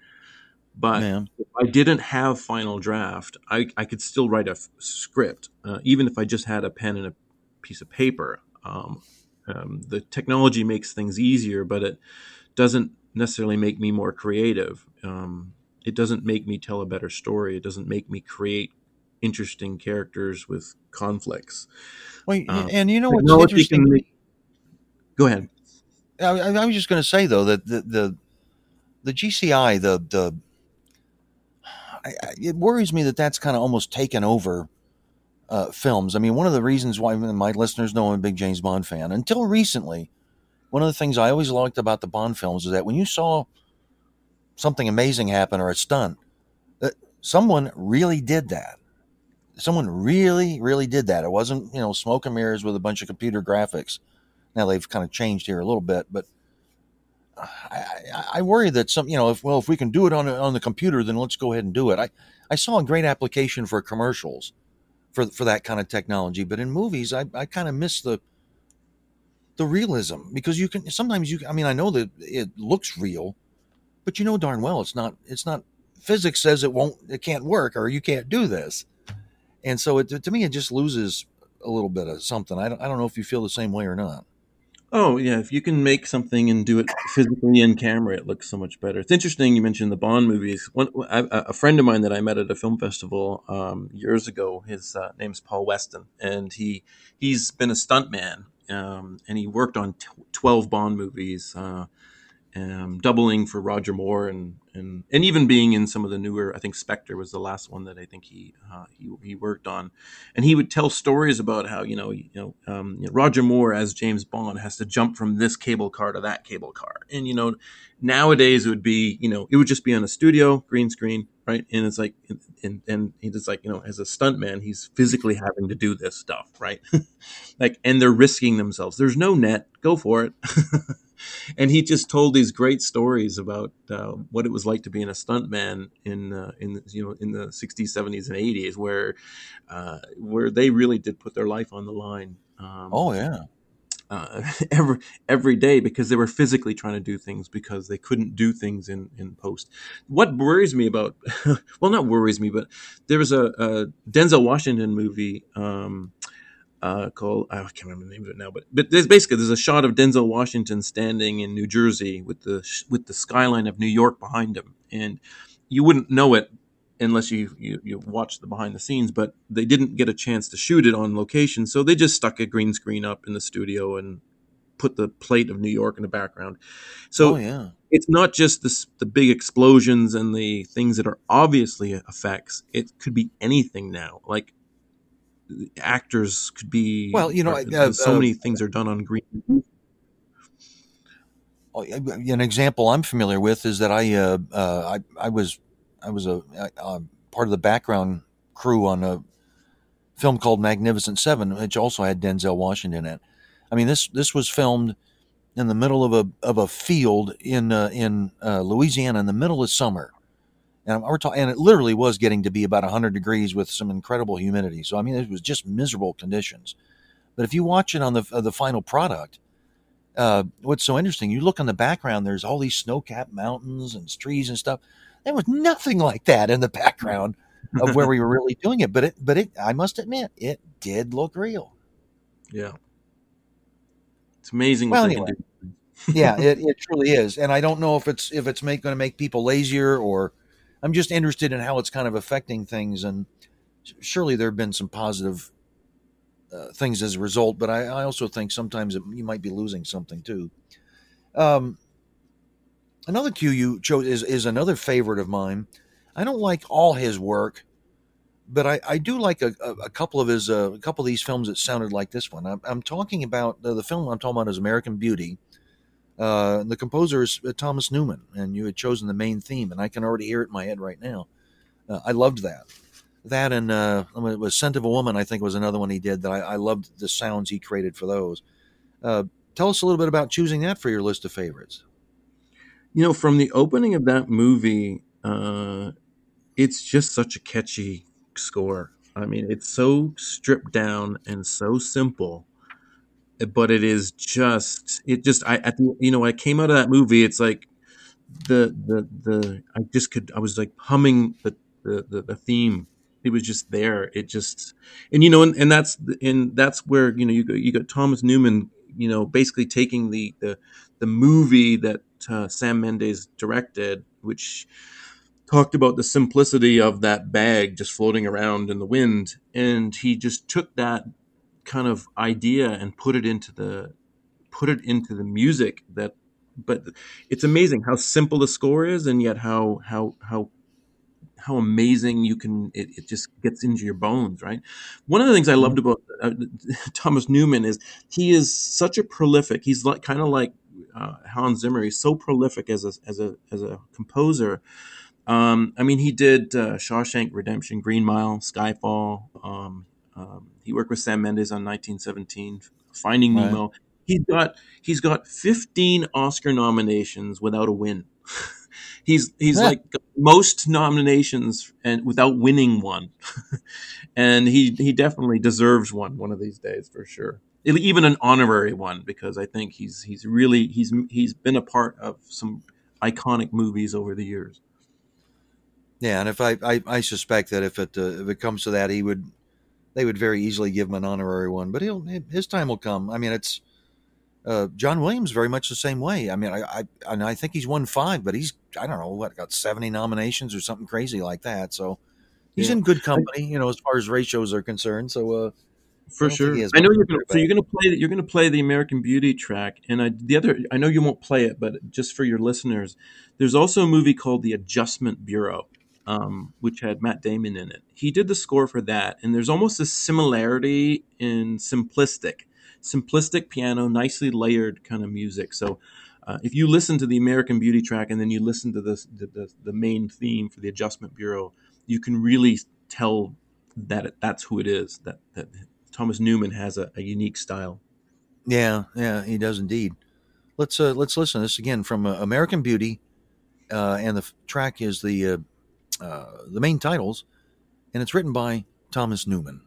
But Man. if I didn't have Final Draft, I, I could still write a f- script, uh, even if I just had a pen and a piece of paper. Um, um, the technology makes things easier, but it doesn't necessarily make me more creative. Um, it doesn't make me tell a better story. It doesn't make me create interesting characters with conflicts. Well, um, and you know what's interesting? Make... Go ahead. I, I was just going to say though that the, the the GCI, the the I, it worries me that that's kind of almost taken over uh, films. I mean, one of the reasons why my listeners know I'm a big James Bond fan. Until recently, one of the things I always liked about the Bond films is that when you saw something amazing happen or a stunt, that someone really did that. Someone really, really did that. It wasn't, you know, smoke and mirrors with a bunch of computer graphics. Now they've kind of changed here a little bit, but I, I, worry that some, you know, if well, if we can do it on on the computer, then let's go ahead and do it. I, I saw a great application for commercials, for for that kind of technology, but in movies, I, I kind of miss the the realism because you can sometimes you. I mean, I know that it looks real, but you know darn well it's not. It's not. Physics says it won't. It can't work, or you can't do this, and so it, to me, it just loses a little bit of something. I don't, I don't know if you feel the same way or not. Oh yeah, if you can make something and do it physically in camera, it looks so much better. It's interesting you mentioned the Bond movies. One, a friend of mine that I met at a film festival um, years ago, his uh, name's Paul Weston, and he he's been a stuntman, um, and he worked on t- twelve Bond movies. Uh, um, doubling for Roger Moore and, and and even being in some of the newer. I think Spectre was the last one that I think he uh, he, he worked on, and he would tell stories about how you know you know, um, you know, Roger Moore as James Bond has to jump from this cable car to that cable car, and you know nowadays it would be you know it would just be on a studio green screen right? And it's like and and he's like you know as a stuntman he's physically having to do this stuff right? Like and they're risking themselves. There's no net. Go for it and he just told these great stories about uh, what it was like to be in a stuntman in uh, in you know in the 60s 70s and 80s where uh, where they really did put their life on the line um, oh yeah uh, every every day because they were physically trying to do things because they couldn't do things in in post. What worries me about, well, not worries me, but there was a, a Denzel Washington movie um, uh, called I can't remember the name of it now, but but there's basically there's a shot of Denzel Washington standing in New Jersey with the with the skyline of New York behind him, and you wouldn't know it unless you, you you watch the behind the scenes. But they didn't get a chance to shoot it on location, so they just stuck a green screen up in the studio and put the plate of New York in the background. So oh, yeah. it's not just this, the big explosions and the things that are obviously effects. It could be anything now. Like actors could be well you know uh, so uh, many things are done on green. Oh, an example i'm familiar with is that i uh, uh, I, I was i was a, a, part of the background crew on a film called magnificent seven which also had denzel washington in it. I mean this this was filmed in the middle of a of a field in uh, in uh, louisiana in the middle of summer and we're talking, and it literally was getting to be about 100 degrees with some incredible humidity. So I mean, it was just miserable conditions. But if you watch it on the uh, the final product, uh, what's so interesting? You look on the background. There's all these snow-capped mountains and trees and stuff. There was nothing like that in the background of where we were really doing it. But it, but it, I must admit, it did look real. Yeah, it's amazing. Well, anyway, yeah, it, it truly is. And I don't know if it's if it's make, going to make people lazier or I'm just interested in how it's kind of affecting things. And surely there have been some positive uh, things as a result, but I, I also think sometimes it, you might be losing something too. Um, another cue you chose is, is another favorite of mine. I don't like all his work, but I, I do like a, a, couple of his uh, a couple of these films that sounded like this one. I'm, I'm talking about uh, the film I'm talking about is American Beauty. Uh, the composer is uh, Thomas Newman, and you had chosen the main theme, and I can already hear it in my head right now. Uh, I loved that that and uh, it was "Scent of a Woman." I think was another one he did that I, I loved the sounds he created for those. Uh, tell us a little bit about choosing that for your list of favorites. You know, from the opening of that movie, uh, it's just such a catchy score. I mean, it's so stripped down and so simple, but it is just it just I at the you know I came out of that movie. It's like the the the I just could I was like humming the the, the, the theme it was just there. It just, and you know, and, and that's and that's where you know you got, you got Thomas Newman, you know, basically taking the the the movie that uh, Sam Mendes directed, which talked about the simplicity of that bag just floating around in the wind, and he just took that kind of idea and put it into the put it into the music that but it's amazing how simple the score is and yet how how how how amazing you can it, it, just gets into your bones right? One of the things i loved about uh, thomas newman is he is such a prolific he's like kind of like uh, hans zimmer he's so prolific as a as a as a composer. Um, i mean he did uh, shawshank redemption green mile skyfall um, um, he worked with sam mendes on 1917 finding right. nemo he's got he's got 15 oscar nominations without a win he's he's yeah. like most nominations and without winning one, and he he definitely deserves one one of these days for sure. Even an honorary one because I think he's he's really he's he's been a part of some iconic movies over the years. Yeah, and if I I, I suspect that if it uh, if it comes to that, he would they would very easily give him an honorary one, but he'll his time will come. I mean, it's uh, John Williams very much the same way. I mean, I, I and I think he's won five, but he's I don't know what got seventy nominations or something crazy like that. So he's yeah. in good company, you know, as far as ratios are concerned. So uh, for I sure, I know you're gonna, so you're going to play you're going to play the American Beauty track, and I, the other I know you won't play it, but just for your listeners, there's also a movie called The Adjustment Bureau. Um, which had Matt Damon in it. He did the score for that, and there's almost a similarity in simplistic simplistic piano, nicely layered kind of music. So uh, if you listen to the American Beauty track and then you listen to the, the, the main theme for the Adjustment Bureau, you can really tell that it, that's who it is. That that Thomas Newman has a, a unique style. Yeah, yeah, he does indeed. Let's uh, let's listen to this again from uh, American Beauty, uh, and the f- track is the uh, the main titles, and it's written by Thomas Newman.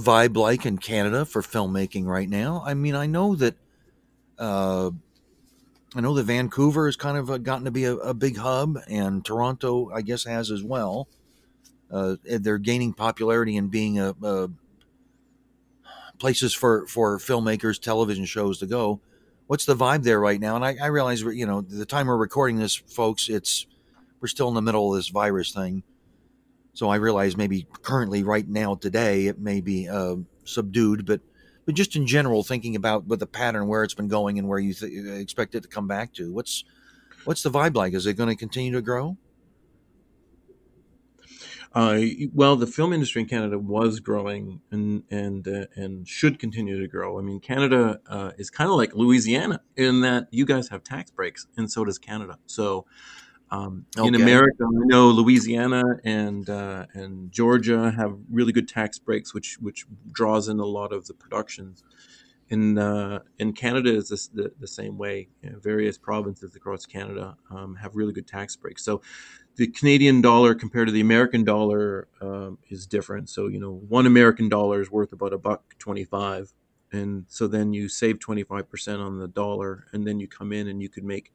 Vibe like in Canada for filmmaking right now? I mean, I know that uh, I know that Vancouver has kind of uh, gotten to be a, a big hub, and Toronto, I guess, has as well. Uh, they're gaining popularity and being a, a places for for filmmakers, television shows to go. What's the vibe there right now? And I, I realize, you know, the time we're recording this, folks, it's we're still in the middle of this virus thing. So I realize maybe currently, right now, today, it may be uh, subdued, but but just in general, thinking about with the pattern where it's been going and where you th- expect it to come back to, what's what's the vibe like? Is it going to continue to grow? Uh, well, the film industry in Canada was growing and and uh, and should continue to grow. I mean, Canada uh, is kind of like Louisiana in that you guys have tax breaks, and so does Canada. So. Um, okay. In America, I know Louisiana and uh, and Georgia have really good tax breaks, which which draws in a lot of the productions. In uh, in Canada is this, the, the same way. You know, various provinces across Canada um, have really good tax breaks. So the Canadian dollar compared to the American dollar um, is different. So you know, one American dollar is worth about a buck twenty-five, and so then you save twenty-five percent on the dollar, and then you come in and you could make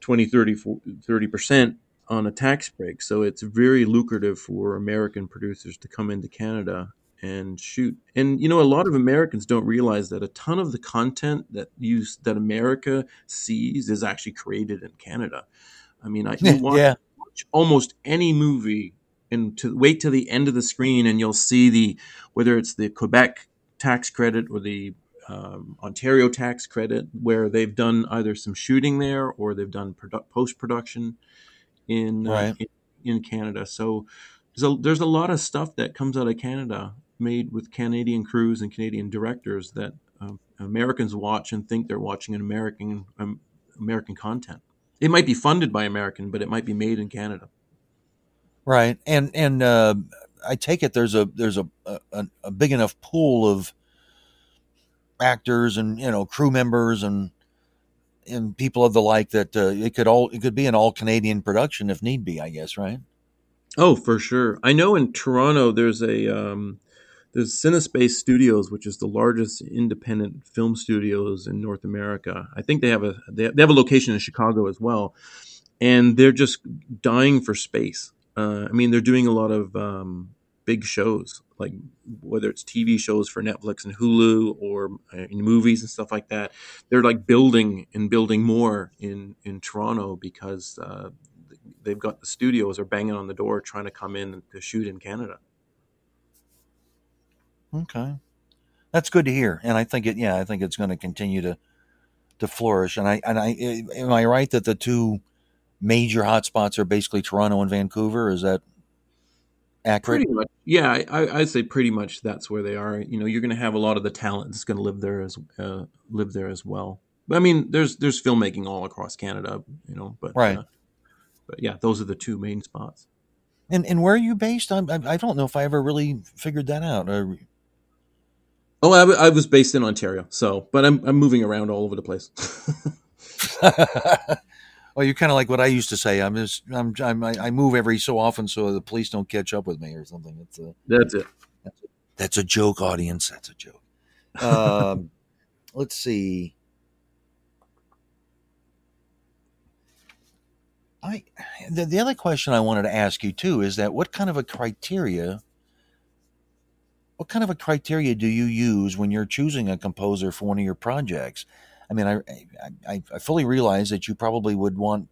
20, 30 percent on a tax break. So it's very lucrative for American producers to come into Canada and shoot. And you know, a lot of Americans don't realize that a ton of the content that use that America sees is actually created in Canada. I mean, I you watch, yeah watch almost any movie and to wait till the end of the screen and you'll see the whether it's the Quebec tax credit or the um, Ontario tax credit where they've done either some shooting there or they've done produ- post production in, uh, right. uh, in, in Canada. So there's a, there's a lot of stuff that comes out of Canada made with Canadian crews and Canadian directors that um, Americans watch and think they're watching an American um, American content it might be funded by American, but it might be made in Canada. Right, and and uh, I take it there's a there's a, a, a big enough pool of actors and you know crew members and and people of the like that uh, it could all it could be an all Canadian production if need be. I guess right. Oh, for sure. I know in Toronto there's a um, there's Cinespace Studios, which is the largest independent film studios in North America. I think they have a they have a location in Chicago as well, and they're just dying for space. Uh, I mean, they're doing a lot of um, big shows, like whether it's TV shows for Netflix and Hulu or uh, movies and stuff like that. They're like building and building more in in Toronto because uh, they've got the studios are banging on the door trying to come in to shoot in Canada. Okay, that's good to hear, and I think it. Yeah, I think it's going to continue to to flourish. And I and I am I right that the two major hotspots are basically Toronto and Vancouver? Is that accurate? Pretty much. Yeah, I, I'd say pretty much that's where they are. You know, you're going to have a lot of the talent that's going to live there as uh, live there as well. But I mean, there's there's filmmaking all across Canada. You know, but right. Uh, but yeah, those are the two main spots. And and where are you based? I I don't know if I ever really figured that out. Oh, I, I, was based in Ontario, so but I'm I'm moving around all over the place. well, you're kind of like what I used to say. I'm just I'm, I'm I move every so often so the police don't catch up with me or something. That's a, that's it. That's a, that's a joke, audience. That's a joke. Um, let's see. I the, the other question I wanted to ask you too is that what kind of a criteria what kind of a criteria do you use when you're choosing a composer for one of your projects? I mean, I, I, I fully realize that you probably would want,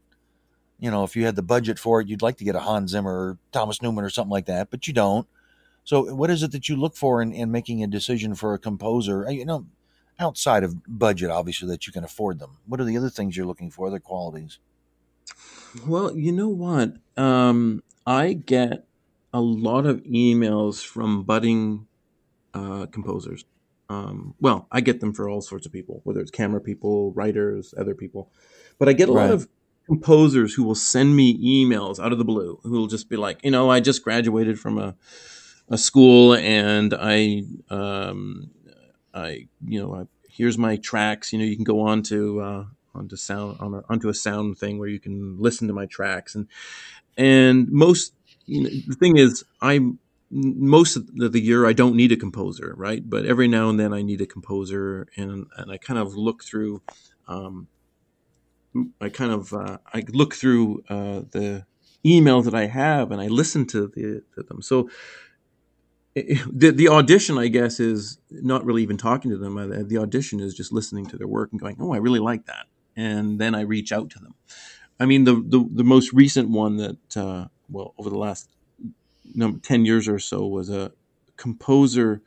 you know, if you had the budget for it, you'd like to get a Hans Zimmer or Thomas Newman or something like that, but you don't. So, what is it that you look for in, in making a decision for a composer? Uh, you know, outside of budget, obviously, that you can afford them. What are the other things you're looking for, other qualities? Well, you know what? Um, I get a lot of emails from budding uh, composers. Um, well, I get them for all sorts of people, whether it's camera people, writers, other people. But I get a right. lot of composers who will send me emails out of the blue who will just be like, you know, I just graduated from a, a school and I, um, I, you know, I, here's my tracks. You know, you can go on to uh, onto sound on a, onto a sound thing where you can listen to my tracks and and most you know, the thing is, I'm most of the year I don't need a composer, right? But every now and then I need a composer, and and I kind of look through, um, I kind of uh, I look through uh, the emails that I have, and I listen to the to them. So the the audition, I guess, is not really even talking to them. The audition is just listening to their work and going, "Oh, I really like that," and then I reach out to them. I mean, the the, the most recent one that uh, well over the last number, 10 years or so was a composer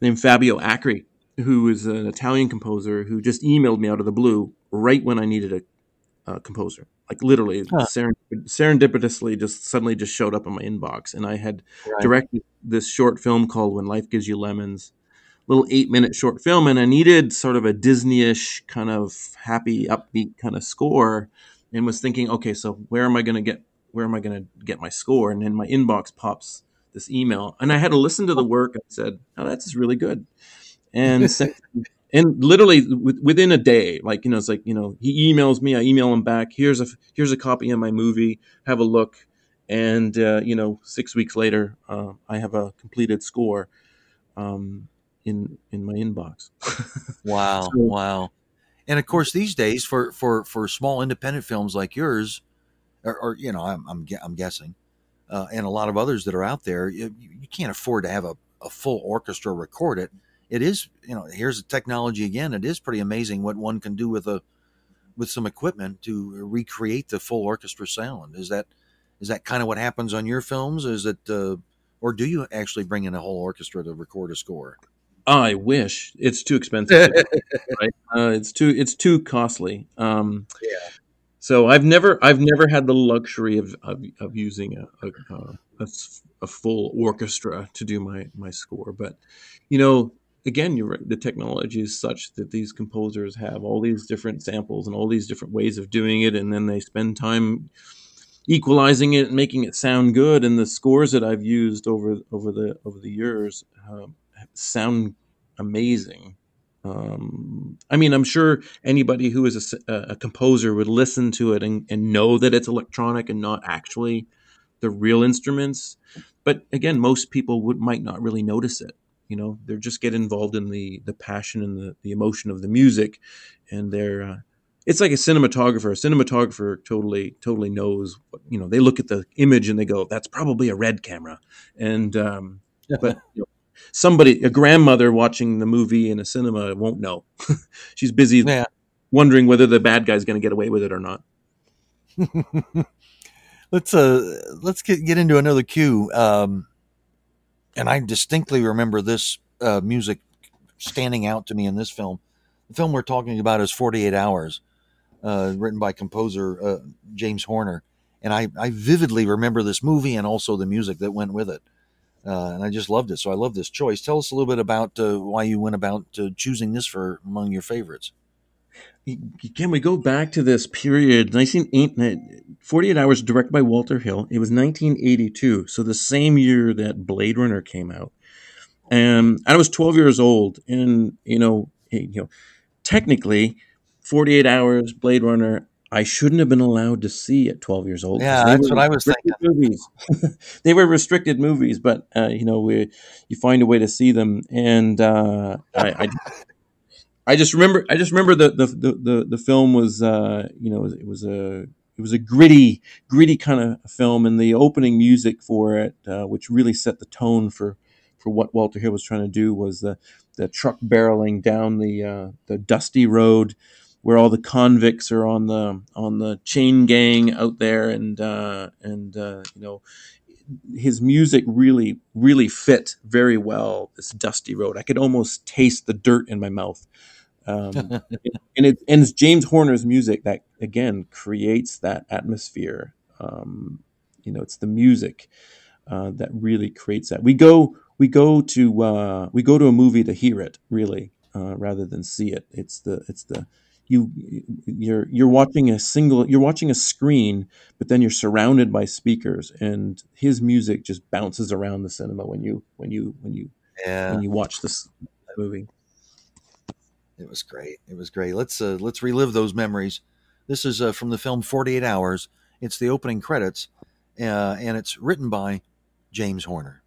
named Fabio Acri, who is an Italian composer who just emailed me out of the blue right when I needed a, a composer. Like literally, huh. serendipitously, just suddenly just showed up in my inbox, and I had right. directed this short film called "When Life Gives You Lemons," little eight minute short film, and I needed sort of a Disney-ish kind of happy, upbeat kind of score, and was thinking, okay, so where am I going to get where am I going to get my score? And then my inbox pops this email, and I had to listen to the work. and said, "Oh, that's really good," and and literally within a day, like you know, it's like you know, he emails me, I email him back. Here's a here's a copy of my movie. Have a look, and uh, you know, six weeks later, uh, I have a completed score. Um, in in my inbox. wow, so, wow. And of course, these days for for for small independent films like yours, or, or you know, I'm I'm, I'm guessing, uh, and a lot of others that are out there, you, you can't afford to have a, a full orchestra record it. It is, you know, here's the technology again. It is pretty amazing what one can do with a with some equipment to recreate the full orchestra sound. Is that is that kind of what happens on your films? Is it, uh, or do you actually bring in a whole orchestra to record a score? I wish it's too expensive. right? Uh, it's too it's too costly. Um, yeah. So I've never I've never had the luxury of of, of using a, a, a, a full orchestra to do my my score, but you know again you're right, the technology is such that these composers have all these different samples and all these different ways of doing it and then they spend time equalizing it and making it sound good and the scores that I've used over over the over the years uh, sound amazing um, I mean, I'm sure anybody who is a, a, composer would listen to it and, and know that it's electronic and not actually the real instruments. But again, most people would might not really notice it. You know, they're just get involved in the the passion and the, the emotion of the music, and they're uh, it's like a cinematographer. A cinematographer totally totally knows. You know, they look at the image and they go, "That's probably a red camera," and um, but you know, somebody, a grandmother watching the movie in a cinema won't know. She's busy yeah. wondering whether the bad guy's going to get away with it or not. let's uh let's get get into another cue. Um, and I distinctly remember this uh, music standing out to me in this film. The film we're talking about is 48 Hours, uh, written by composer uh, James Horner. And I, I vividly remember this movie and also the music that went with it uh, and I just loved it. So I love this choice. Tell us a little bit about uh, why you went about uh, choosing this for among your favorites. Can we go back to this period? 48 Hours, directed by Walter Hill. It was 1982, so the same year that Blade Runner came out. And I was 12 years old, and you know, you know, technically, 48 Hours, Blade Runner. I shouldn't have been allowed to see at 12 years old. Yeah, that's what I was thinking. Movies. they were restricted movies, but uh, you know, we, you find a way to see them. And uh, I, I, I, just remember, I just remember the the the, the film was, uh, you know, it was a it was a gritty, gritty kind of film, and the opening music for it, uh, which really set the tone for for what Walter Hill was trying to do, was the the truck barreling down the uh, the dusty road where all the convicts are on the on the chain gang out there, and uh, and uh, you know his music really really fit very well this dusty road. I could almost taste the dirt in my mouth. Um, and it and it's James Horner's music that again creates that atmosphere. Um, you know, it's the music uh, that really creates that. We go we go to uh, we go to a movie to hear it really uh, rather than see it. It's the it's the you you're you're watching a single you're watching a screen but then you're surrounded by speakers and his music just bounces around the cinema when you when you when you yeah. when you watch this movie. It was great. It was great. Let's uh, let's relive those memories. This is uh, from the film 48 hours. It's the opening credits uh, and it's written by James Horner.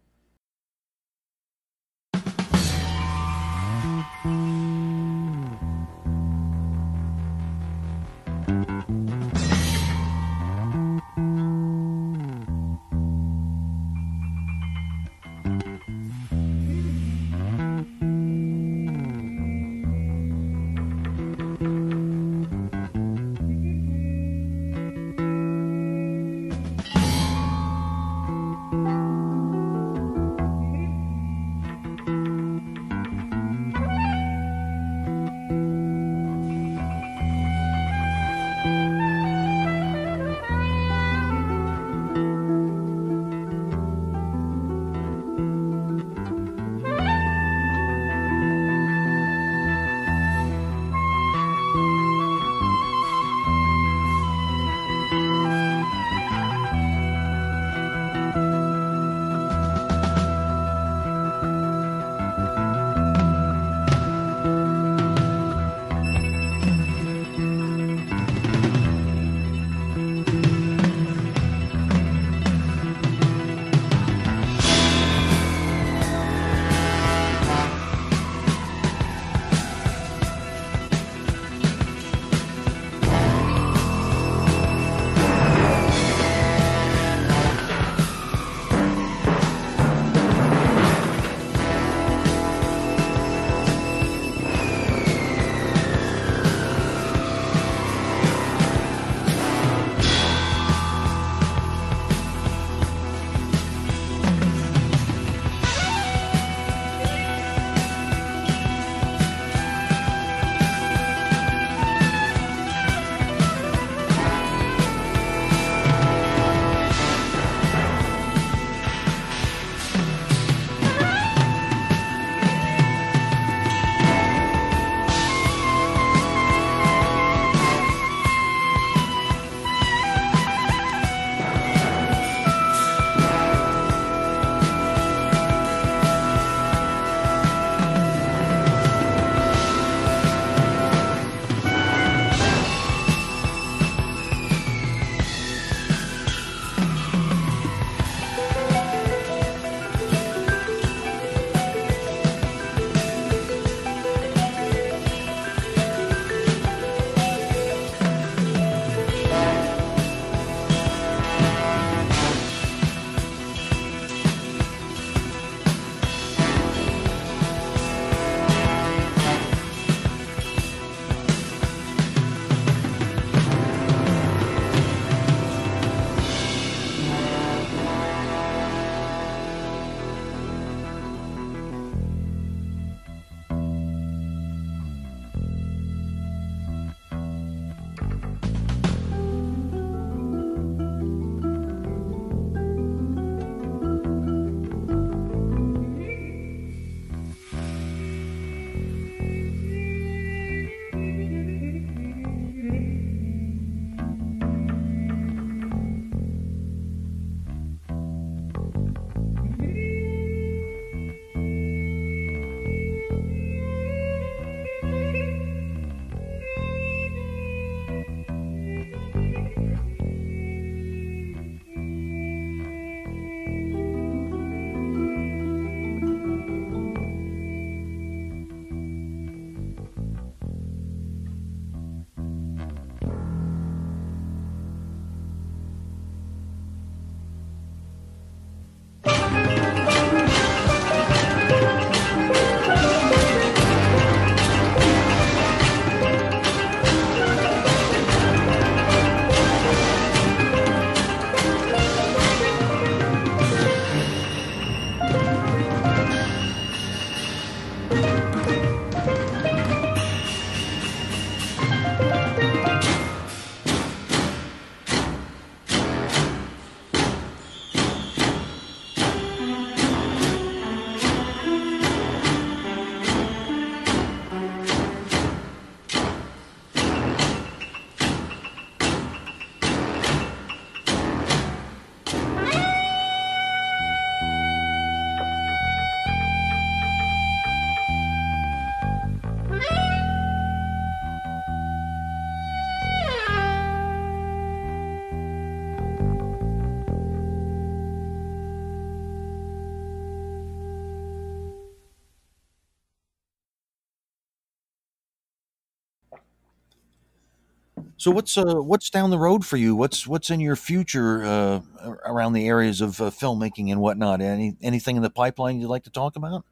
So what's uh, what's down the road for you? What's what's in your future uh, around the areas of uh, filmmaking and whatnot? Any anything in the pipeline you'd like to talk about?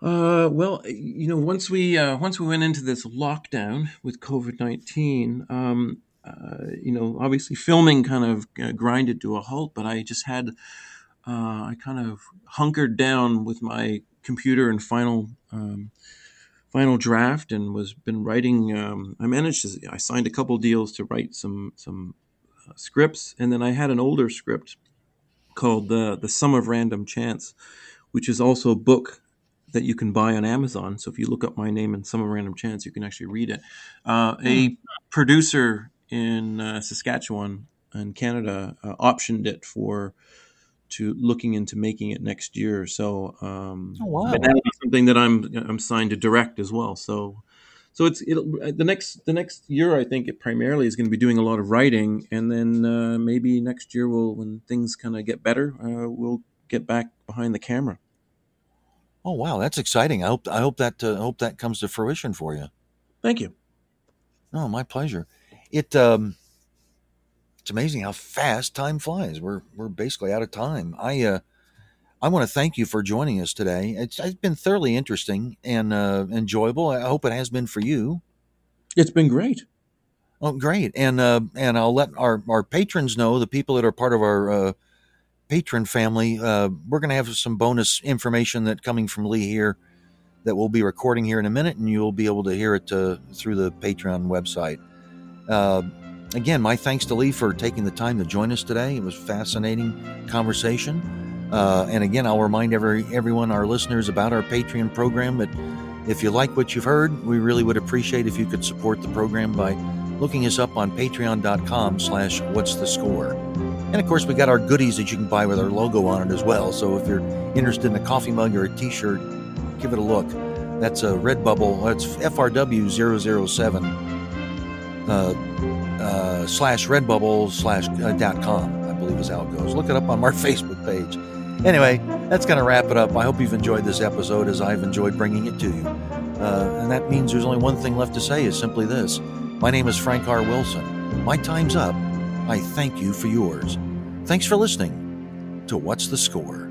Uh, well, you know, once we uh, once we went into this lockdown with COVID nineteen, um, uh, you know, obviously filming kind of grinded to a halt. But I just had I kind of hunkered down with my computer and final um, final draft and was been writing. Um, I managed to I signed a couple deals to write some some uh, scripts, and then I had an older script called the the Sum of Random Chance, which is also a book that you can buy on Amazon. So if you look up my name and Sum of Random Chance, you can actually read it. Uh, a hmm. producer in uh, Saskatchewan and Canada uh, optioned it for to looking into making it next year. So, um, oh, wow. that'll be something that I'm I'm signed to direct as well. So, so it's the next the next year. I think it primarily is going to be doing a lot of writing, and then uh, maybe next year we'll when things kind of get better, uh, we'll get back behind the camera. Oh wow, that's exciting! I hope I hope that uh, hope that comes to fruition for you. Thank you. Oh, my pleasure. It um, it's amazing how fast time flies. We're we're basically out of time. I uh, I want to thank you for joining us today. It's, it's been thoroughly interesting and uh, enjoyable. I hope it has been for you. It's been great. Oh, great! And uh, and I'll let our our patrons know the people that are part of our uh, patron family. Uh, we're going to have some bonus information that coming from Lee here that we'll be recording here in a minute, and you'll be able to hear it uh, through the Patreon website. Uh, again, my thanks to Lee for taking the time to join us today. It was a fascinating conversation. Uh, and again, I'll remind every everyone, our listeners, about our Patreon program. If you like what you've heard, we really would appreciate if you could support the program by looking us up on patreon.com slash what's the score. And of course, we got our goodies that you can buy with our logo on it as well. So if you're interested in a coffee mug or a t-shirt, give it a look. That's a Redbubble. That's FRW007. Uh, uh, slash redbubble slash uh, dot com, I believe is how it goes. Look it up on our Facebook page. Anyway, that's going to wrap it up. I hope you've enjoyed this episode as I've enjoyed bringing it to you. Uh, and that means there's only one thing left to say is simply this. My name is Frank R. Wilson. My time's up. I thank you for yours. Thanks for listening to What's the Score?